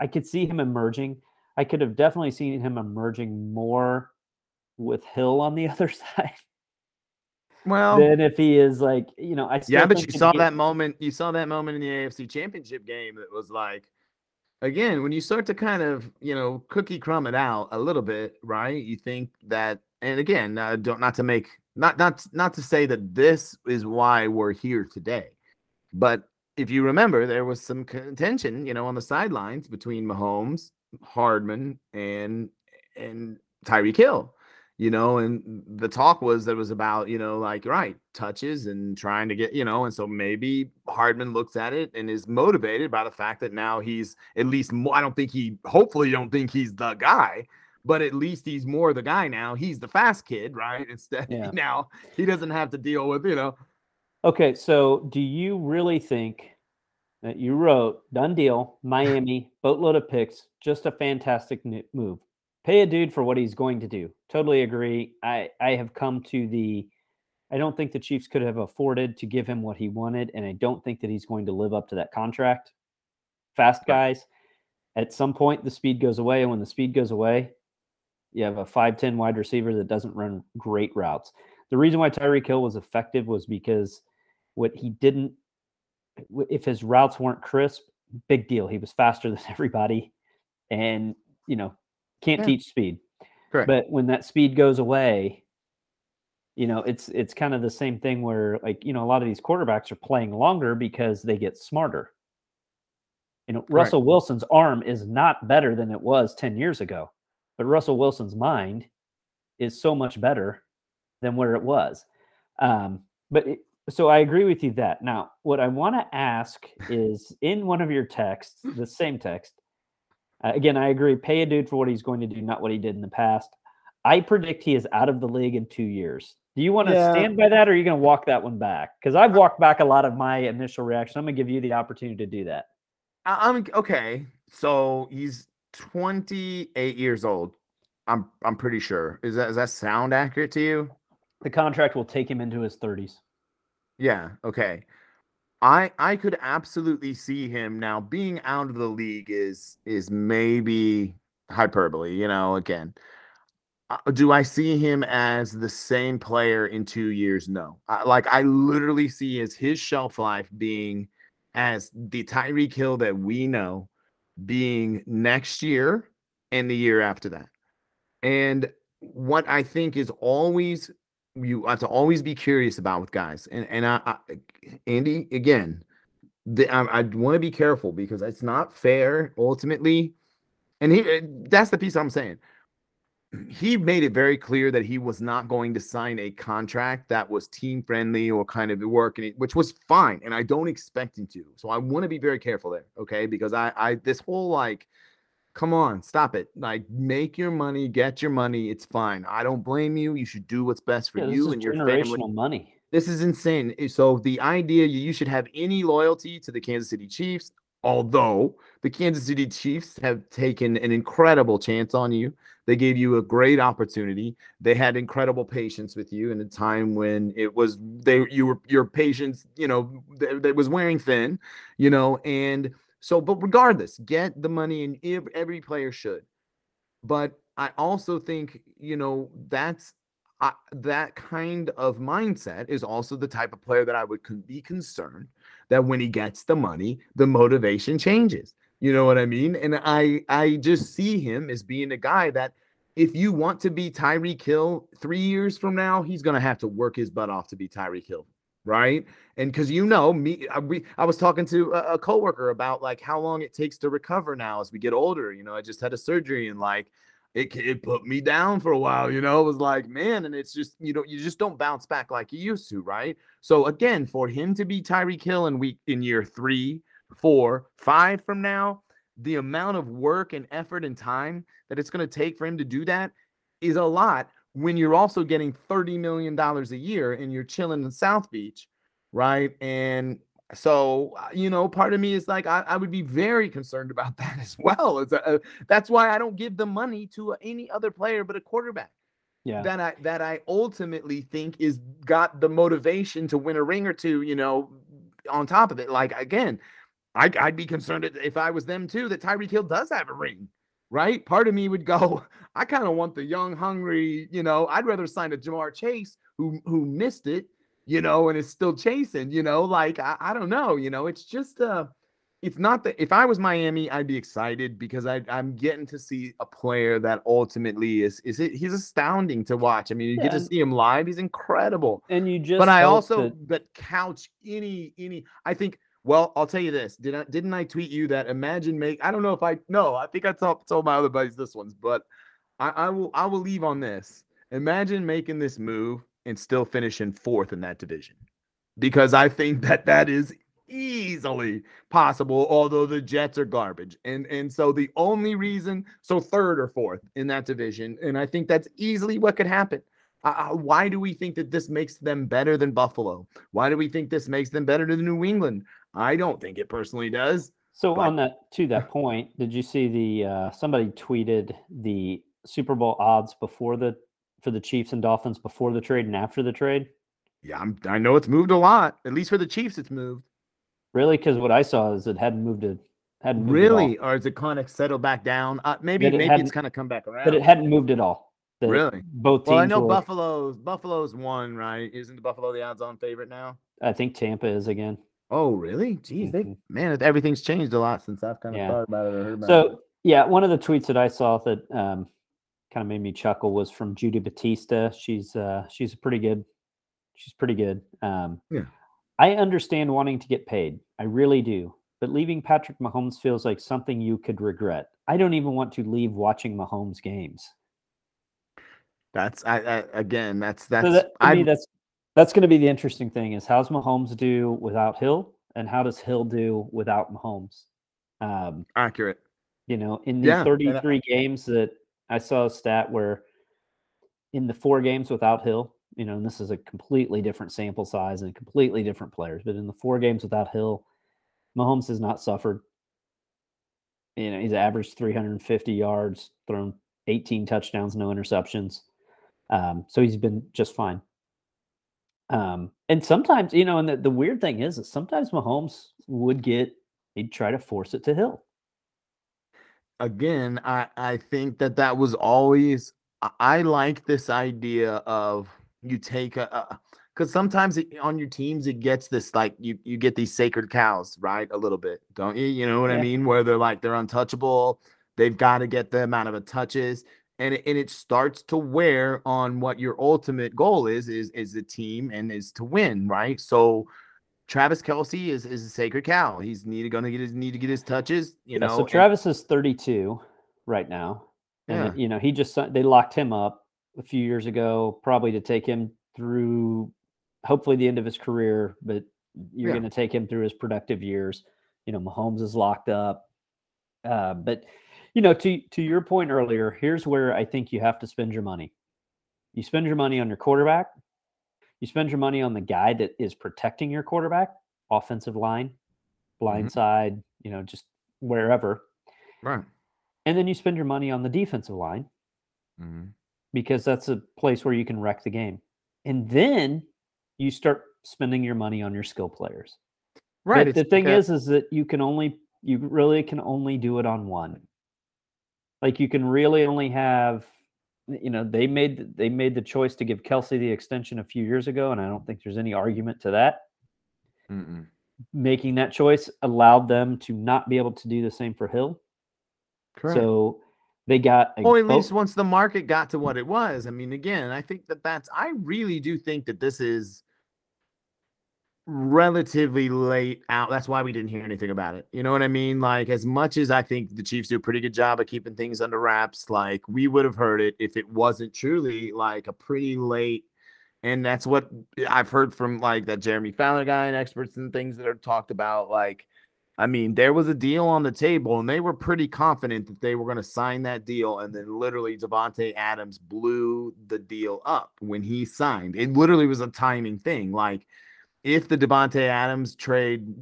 I could see him emerging. I could have definitely seen him emerging more with Hill on the other side. Well, then if he is like, you know, I yeah, but you saw that moment. You saw that moment in the AFC Championship game that was like, again, when you start to kind of, you know, cookie crumb it out a little bit, right? You think that, and again, uh, don't not to make not not not to say that this is why we're here today, but if you remember, there was some contention, you know, on the sidelines between Mahomes, Hardman, and and Tyreek Hill you know, and the talk was that was about, you know, like right touches and trying to get, you know, and so maybe Hardman looks at it and is motivated by the fact that now he's at least more. I don't think he, hopefully, don't think he's the guy, but at least he's more the guy now. He's the fast kid, right? Instead, yeah. now he doesn't have to deal with, you know. Okay, so do you really think that you wrote done deal, Miami boatload of picks, just a fantastic move? Pay a dude for what he's going to do. Totally agree. I I have come to the I don't think the Chiefs could have afforded to give him what he wanted, and I don't think that he's going to live up to that contract. Fast guys, at some point the speed goes away, and when the speed goes away, you have a 5'10 wide receiver that doesn't run great routes. The reason why Tyreek Hill was effective was because what he didn't if his routes weren't crisp, big deal. He was faster than everybody. And you know, can't yeah. teach speed. Correct. But when that speed goes away, you know, it's it's kind of the same thing where like, you know, a lot of these quarterbacks are playing longer because they get smarter. You know, Russell Wilson's arm is not better than it was 10 years ago, but Russell Wilson's mind is so much better than where it was. Um, but it, so I agree with you that. Now, what I want to ask is in one of your texts, the same text, uh, again, I agree. Pay a dude for what he's going to do, not what he did in the past. I predict he is out of the league in two years. Do you want to yeah. stand by that, or are you going to walk that one back? Because I've walked back a lot of my initial reaction. I'm going to give you the opportunity to do that. I'm okay. So he's 28 years old. I'm I'm pretty sure. Is that does that sound accurate to you? The contract will take him into his 30s. Yeah. Okay. I I could absolutely see him now being out of the league is is maybe hyperbole, you know, again. Uh, do I see him as the same player in 2 years? No. I, like I literally see as his shelf life being as the Tyreek Hill that we know being next year and the year after that. And what I think is always you have to always be curious about with guys. And and I, I Andy again, the, I, I want to be careful because it's not fair ultimately. And he eh, that's the piece I'm saying. He made it very clear that he was not going to sign a contract that was team friendly or kind of working, which was fine. And I don't expect him to. So I want to be very careful there. Okay. Because I I this whole like Come on, stop it. Like make your money, get your money. It's fine. I don't blame you. You should do what's best for yeah, you and your family. money. This is insane. So the idea you should have any loyalty to the Kansas City Chiefs, although the Kansas City Chiefs have taken an incredible chance on you. They gave you a great opportunity. They had incredible patience with you in a time when it was they you were your patience, you know, that was wearing thin, you know, and so, but regardless, get the money, and every player should. But I also think, you know, that's uh, that kind of mindset is also the type of player that I would con- be concerned that when he gets the money, the motivation changes. You know what I mean? And I I just see him as being a guy that if you want to be Tyreek Hill three years from now, he's gonna have to work his butt off to be Tyreek Hill right? And because you know me, I, we, I was talking to a, a coworker about like how long it takes to recover now as we get older. You know, I just had a surgery and like it it put me down for a while. You know, it was like man, and it's just you know you just don't bounce back like you used to, right? So again, for him to be Tyreek Hill in week in year three, four, five from now, the amount of work and effort and time that it's going to take for him to do that is a lot when you're also getting $30 million a year and you're chilling in South Beach, right? And So, uh, you know, part of me is like, I, I would be very concerned about that as well. It's a, uh, that's why I don't give the money to any other player but a quarterback. Yeah. That I that I ultimately think is got the motivation to win a ring or two, you know, on top of it. Like again, I, I'd be concerned if I was them too that Tyreek Hill does have a ring, right? Part of me would go, I kind of want the young, hungry, you know, I'd rather sign a Ja'Marr Chase who who missed it, you know, and is still chasing, you know, like I, I don't know, you know, it's just uh it's not that if I was Miami, I'd be excited because I, I'm getting to see a player that ultimately is is it he's astounding to watch. I mean, you Yeah, get to see him live; he's incredible. And you just But I also that- but couch any any. I think. Well, I'll tell you this. Did I didn't I tweet you that imagine make? I don't know if I no. I think I told told my other buddies this one's, but I, I will I will leave on this. Imagine making this move and still finishing fourth in that division, because I think that that is easily possible. Although the Jets are garbage, and and so the only reason so third or fourth in that division, and I think that's easily what could happen. Uh, why do we think that this makes them better than Buffalo? Why do we think this makes them better than New England? I don't think it personally does. So But- on that to that point, did you see the uh, somebody tweeted the Super Bowl odds before the for the Chiefs and Dolphins before the trade and after the trade? Yeah, I'm, I know it's moved a lot. At least for the Chiefs, it's moved. Really? Because what I saw is it hadn't moved it hadn't moved. Really, or is it kind of settled back down? Uh, maybe it maybe it's kind of come back around. but it hadn't moved at all. Really? Both teams. well, I know were- Buffalo's Buffalo's won, right? Isn't the Buffalo the odds-on favorite now? I think Tampa is again. Oh, really? Geez, they Mhm. man, everything's changed a lot since I've kind of Yeah. thought about it or heard about it. So yeah, one of the tweets that I saw that um, kind of made me chuckle was from Judy Batista. She's uh, she's pretty good. She's pretty good. Um, Yeah. I understand wanting to get paid. I really do. But leaving Patrick Mahomes feels like something you could regret. I don't even want to leave watching Mahomes games. That's I, I again, that's that's so that, I me, that's that's going to be the interesting thing: is how's Mahomes do without Hill, and how does Hill do without Mahomes? Um, accurate. You know, in the Yeah, and I- 33 games that I saw a stat where in the four games without Hill, you know, and this is a completely different sample size and completely different players, but in the four games without Hill, Mahomes has not suffered. You know, he's averaged 350 yards, thrown 18 touchdowns, no interceptions. Um, so he's been just fine. Um, and sometimes, you know, and the, the weird thing is that sometimes Mahomes would get, he'd try to force it to Hill. again, I I think that that was always I, I like this idea of you take a because sometimes it, on your teams it gets this like you you get these sacred cows right a little bit don't you you know what I mean where they're like they're untouchable they've got to get the amount of touches and it, and it starts to wear on what your ultimate goal is is is the team and is to win right so. Travis Kelce is, is a sacred cow. He's need going to get his need to get his touches. You Yeah, know, so and- Travis is 32 right now. And Yeah. you know, he just they locked him up a few years ago, probably to take him through hopefully the end of his career, but you're Yeah. going to take him through his productive years. You know, Mahomes is locked up. Uh, but you know, to to your point earlier, here's where I think you have to spend your money. You spend your money on your quarterback. You spend your money on the guy that is protecting your quarterback, offensive line, blind side, you know, just wherever. right. And then you spend your money on the defensive line Mhm. because that's a place where you can wreck the game. And then you start spending your money on your skill players. Right. But the thing is, is that you can only, you really can only do it on one. Like you can really only have, you know, they made they made the choice to give Kelce the extension a few years ago, and I don't think there's any argument to that. Mm-mm. Making that choice allowed them to not be able to do the same for Hill. Correct. So they got a or at both- least once the market got to what it was. I mean, again, I think that that's. I really do think that this is relatively late out. That's why we didn't hear anything about it. You know what I mean? Like, as much as I think the Chiefs do a pretty good job of keeping things under wraps, like we would have heard it if it wasn't truly like a pretty late. And that's what I've heard from like that Jeremy Fowler guy and experts and things that are talked about. Like, I mean, there was a deal on the table, and they were pretty confident that they were going to sign that deal. And then literally, Davante Adams blew the deal up when he signed. It literally was a timing thing. Like, if the Davante Adams trade,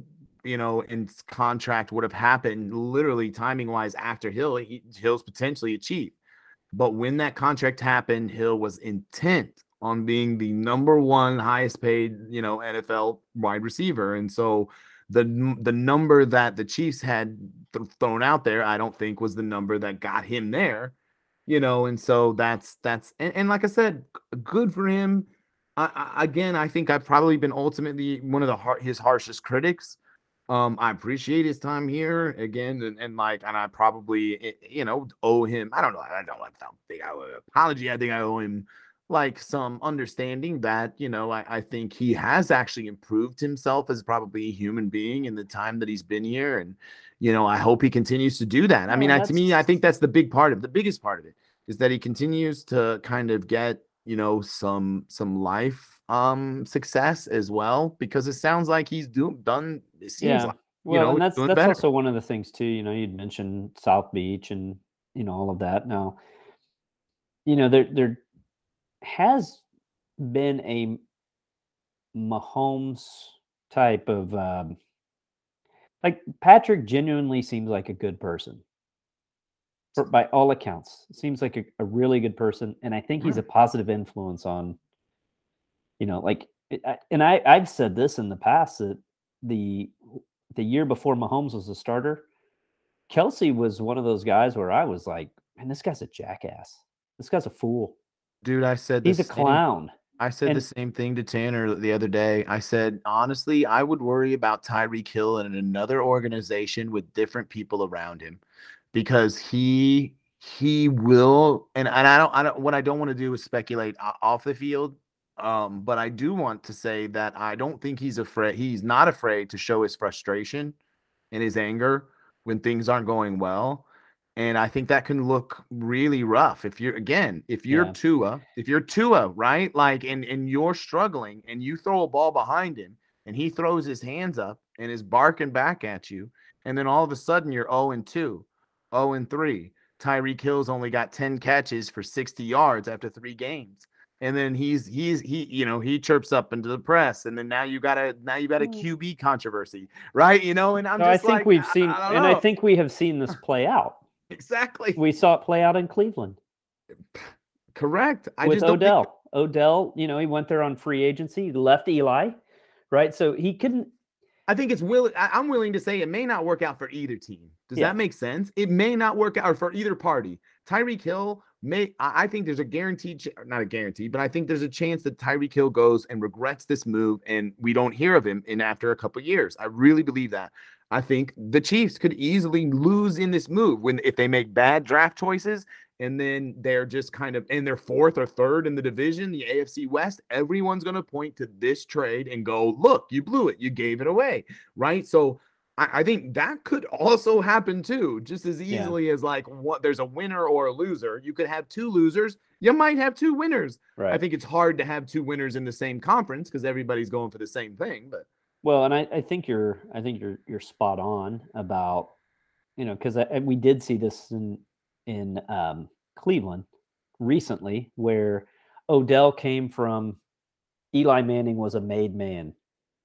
you know, in contract would have happened literally timing wise after Hill, he, Hill's potentially a achieved. But when that contract happened, Hill was intent on being the number one highest paid, you know, NFL wide receiver. And so the the number that the Chiefs had th- thrown out there, I don't think was the number that got him there, you know. And so that's that's and, and like I said, good for him. I, I, again, I think I've probably been ultimately one of the har- his harshest critics. Um, I appreciate his time here again, and, and, like, and I probably, eh, you know, owe him. I don't know. I don't. I don't think I owe an apology. I think I owe him like some understanding that you know I, I, think he has actually improved himself as probably a human being in the time that he's been here and you know i hope he continues to do that i mean I, to me i think that's the big part of the biggest part of it is that he continues to kind of get you know some some life um success as well because it sounds like he's doing done it seems yeah. like well, you know and that's that's better. also one of the things too you know you'd mentioned south beach and you know all of that now you know there there has been a Mahomes type of um, like Patrick genuinely seems like a good person. For, by all accounts, seems like a, a, really good person, and I think he's mm-hmm. a positive influence on, you know, like, eh, and I I've said this in the past that the the year before Mahomes was a starter, Kelce was one of those guys where I was like, man, this guy's a jackass. This guy's a fool. Dude, I said he's a same, clown. I said And- the same thing to Tanner the other day. I said, honestly, I would worry about Tyreek Hill in another organization with different people around him because he he will and, and I don't I don't what I don't want to do is speculate off the field. Um, but I do want to say that I don't think he's afraid he's not afraid to show his frustration and his anger when things aren't going well. And I think that can look really rough if you're again, if you're Yeah. Tua, if you're Tua, right? Like and and you're struggling and you throw a ball behind him and he throws his hands up and is barking back at you, and then all of a sudden you're 0 and 2, 0 and 3. Tyreek Hill's only got 10 catches for 60 yards after three games. And then he's he's he you know he chirps up into the press, and then now you got a now you got a Mm. QB controversy, right? You know, and I'm So I think like, we've I- seen, I don't and I think we have seen this play out. exactly We saw it play out in Cleveland correct. I with just don't think- Odell. Odell, you know, he went there on free agency, he left Eli, right? So he couldn't. I think it's will. I'm willing to say it may not work out for either team. Does Yeah. that make sense? It may not work out for either party. Tyreek Hill may. I think there's a guaranteed, not a guarantee, but I think there's a chance that Tyreek Hill goes and regrets this move, and we don't hear of him in after a couple years. I really believe that. I think the Chiefs could easily lose in this move when if they make bad draft choices and then they're just kind of in their fourth or third in the division, the AFC West, everyone's going to point to this trade and go, look, you blew it. You gave it away. Right. So I, I think that could also happen too, just as Yeah. easily as like what there's a winner or a loser. You could have two losers. You might have two winners. Right. I think it's hard to have two winners in the same conference because everybody's going for the same thing. But Well, and I, I think you're I think you're you're spot on about you know because we did see this in in um, Cleveland recently where Odell came from Eli Manning was a made man.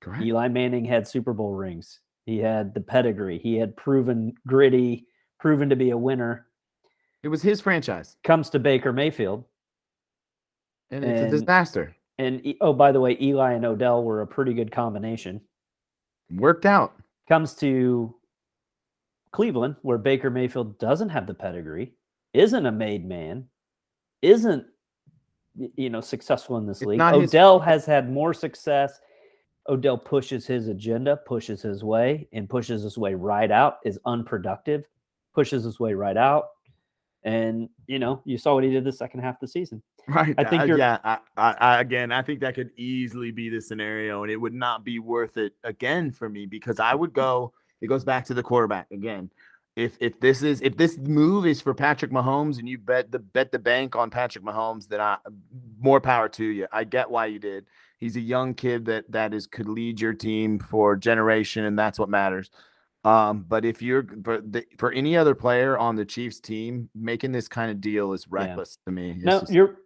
correct. Eli Manning had Super Bowl rings. He had the pedigree. He had proven gritty, proven to be a winner. It was his franchise, Comes to Baker Mayfield, and it's a disaster. and oh, by the way, Eli and Odell were a pretty good combination. Worked out. comes to Cleveland, where Baker Mayfield doesn't have the pedigree, isn't a made man, isn't you know successful in this It's league. not his Odell has had more success. Odell pushes his agenda, pushes his way, and pushes his way right out. Is unproductive, pushes his way right out, and you know you saw what he did the second half of the season. Right. I think uh, you're- yeah. I, I, I, again, I think that could easily be the scenario, and it would not be worth it again for me because I would go. It goes back to the quarterback again. If if this is if this move is for Patrick Mahomes and you bet the bet the bank on Patrick Mahomes, then I more power to you. I get why you did. He's a young kid that that is could lead your team for generation, and that's what matters. Um, but if you're for the, for any other player on the Chiefs team, making this kind of deal is reckless to me. It's No, just- you're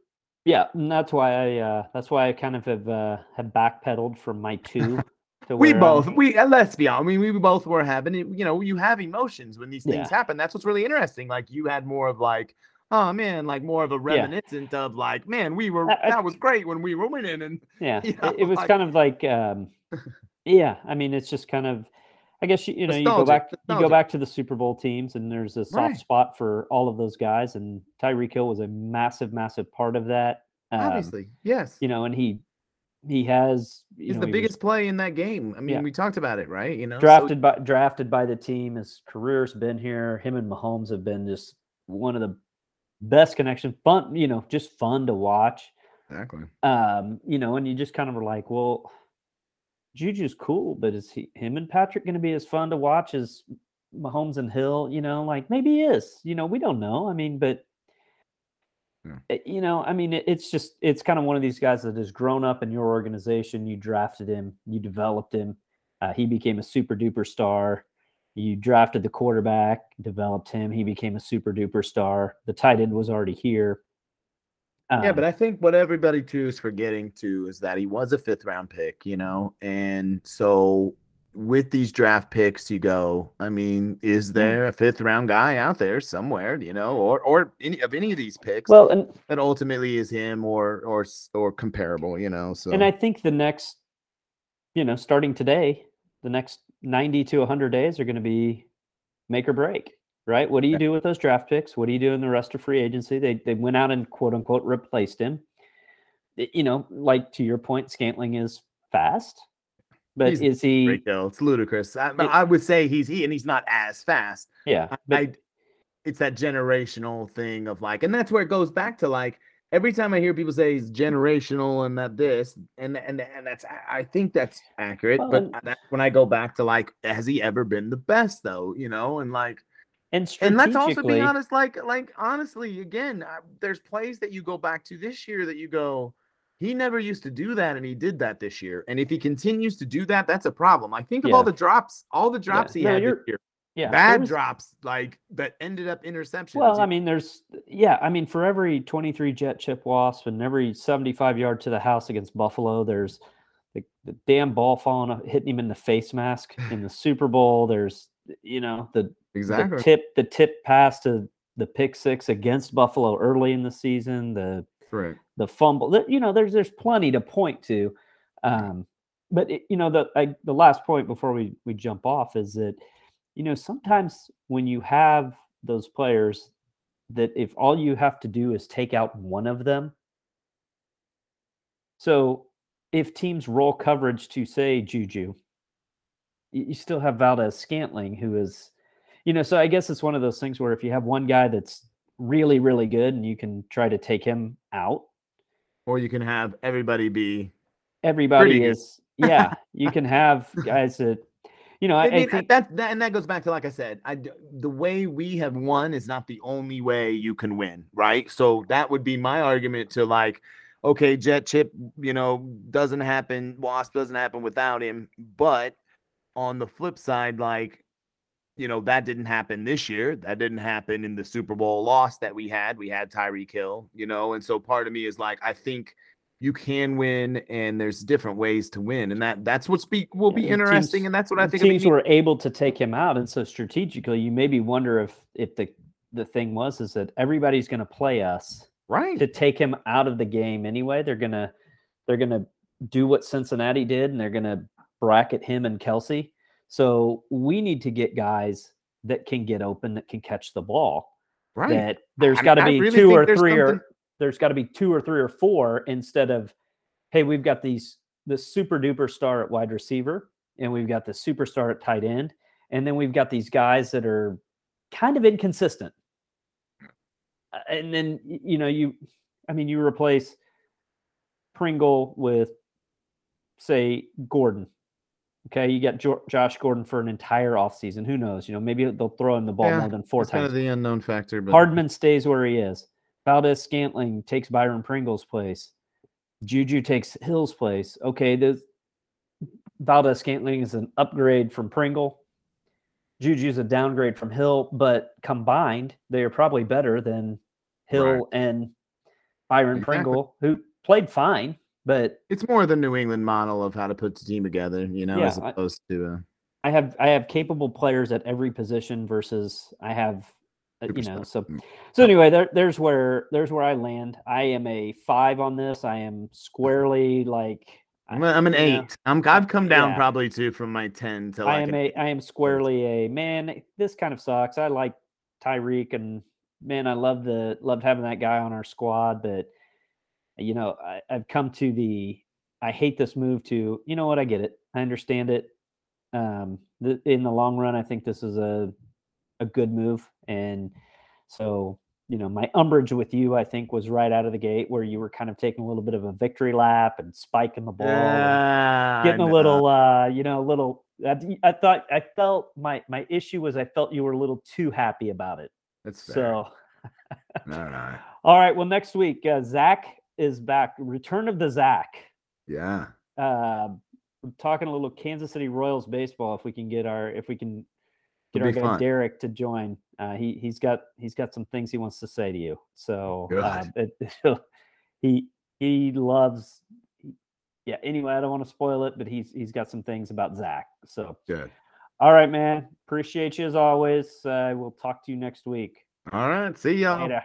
Yeah, and that's why I uh, that's why I kind of have uh, have backpedaled from my two. We I'm- both we uh, let's be honest. I mean, we both were having. You know, you have emotions when these things Yeah. happen. That's what's really interesting. Like you had more of like, oh man, like more of a reminiscent of like, man, we were I- that was great when we were winning, and Yeah, you it- know, it, was like- kind of like, um, yeah. I mean, it's just kind of, I guess you, you know, you go Nostalgic, back, you go back to the Super Bowl teams, and there's a soft Right. spot for all of those guys, and Tyreek Hill was a massive, massive part of that. Um, obviously, yes, you know, and he he has you he's know, the he was biggest play in that game. I mean, Yeah. we talked about it, right? You know, so- drafted by drafted by the team. His career's been here. Him and Mahomes have been just one of the best connection. Fun, you know, just fun to watch. exactly. um, you know, and you just kind of were like, well, Juju's cool, but is he him and Patrick going to be as fun to watch as Mahomes and Hill? You know, like maybe he is. You know, we don't know. I mean, but Yeah. eh, you know, I mean, it, it's just it's kind of one of these guys that has grown up in your organization. You drafted him, you developed him. Uh, he became a super duper star. You drafted the quarterback, developed him. He became a super duper star. The tight end was already here. Yeah, Um, but I think what everybody too is forgetting too is that he was a fifth round pick, you know, and so with these draft picks, you go. I mean, is mm-hmm. there a fifth round guy out there somewhere, you know, or or any of any of these picks well, and that ultimately is him or or or comparable, you know? So And I think the next, you know, starting today, the next 90 to 100 days are going to be make or break, right? What do you do with those draft picks? What do you do in the rest of free agency? They, they went out and quote unquote replaced him. You know, like to your point, Scantling is fast, but He's is he? great though. It's ludicrous. I, It- I would say he's he and he's not as fast. Yeah. But, I it's that generational thing of like, and that's where it goes back to like every time I hear people say he's generational and that this and and and that's I think that's accurate. Well, but that's when I go back to like, has he ever been the best though? You know, and like, and and let's also be honest, like like honestly, again, I, there's plays that you go back to this year that you go. He never used to do that, and he did that this year. And if he continues to do that, that's a problem. I think of all the drops, all the drops he No, had this year. Yeah, bad was- drops like that ended up interceptions. Well, I mean, there's yeah, I mean, for every 23 jet chip wasp and every 75 yard to the house against Buffalo, there's the, the damn ball falling off, hitting him in the face mask in the Super Bowl. There's you know the exactly. the tip the tip pass to the pick six against Buffalo early in the season. The Correct. the fumble. You know, there's there's plenty to point to. Um, but it, you know, the I, the last point before we we jump off is that you know sometimes when you have those players that if all you have to do is take out one of them. So if teams roll coverage to say Juju, you still have Valdes Scantling who is, you know, so I guess it's one of those things where if you have one guy that's really, really good and you can try to take him out, Or you can have everybody be. everybody is, yeah, you can have guys that, you know, I, I, I mean, think, that, that and that goes back to like I said, I the way we have won is not the only way you can win, right? So that would be my argument to like, okay, Jet Chip, you know, doesn't happen, Wasp doesn't happen without him, but on the flip side, like. You know, that didn't happen this year. That didn't happen in the Super Bowl loss that we had. We had Tyreek Hill, you know, and so part of me is like, I think you can win and there's different ways to win and that that's what's be will be Yeah, interesting teams- and that's what i think teams were able to take him out. And so strategically, you maybe wonder if, if the, the thing was, is that everybody's going to play us right to take him out of the game anyway. They're gonna they're gonna do what Cincinnati did, and they're gonna bracket him and Kelce. So we need to get guys that can get open, that can catch the ball. right That there's got to be really two or three something- or there's got to be two or three or four instead of hey, we've got these the super duper star at wide receiver, and we've got the superstar at tight end, and then we've got these guys that are kind of inconsistent. And then you know you, I mean, you replace Pringle with, say, Gordon. Okay, you got jo- Josh Gordon for an entire offseason. Who knows? You know, maybe they'll throw him the ball Yeah, more than four times. kind of the unknown factor but Hardman stays where he is. Valdes Scantling takes Byron Pringle's place. Juju takes Hill's place. Okay, this Valdes Scantling is an upgrade from Pringle. Juju's a downgrade from Hill, but combined, they are probably better than Hill Right. and Byron Exactly. Pringle, who played fine, but It's more the New England model of how to put the team together, you know, Yeah, as I- opposed to uh, I have I have capable players at every position versus I have uh, you know so so anyway there, there's where there's where I land. I am a five on this. I am squarely like I'm, a, I'm an know, eight. I'm I've come down Yeah. probably too from my ten to I like am an a I am squarely a man. This kind of sucks. I like Tyreek and man, I love the loved having that guy on our squad, but you know I, I've come to the I hate this move to you know what I get it. I understand it. Um, the, in the long run, I think this is a a good move, and so you know my umbrage with you, I think, was right out of the gate where you were kind of taking a little bit of a victory lap and spiking the ball. I getting a little uh you know a little I thought i felt my my issue was i felt you were a little too happy about it That's fair. so all right. all right well next week uh, zach is back return of the zach Yeah. uh we're talking a little kansas city royals baseball if we can get our if we can get It'll our guy derek to join uh he he's got he's got some things he wants to say to you so uh, it, he he loves yeah anyway i don't want to spoil it but he's he's got some things about zach so Good. all right man appreciate you as always uh, we'll talk to you next week All right. See y'all. Later.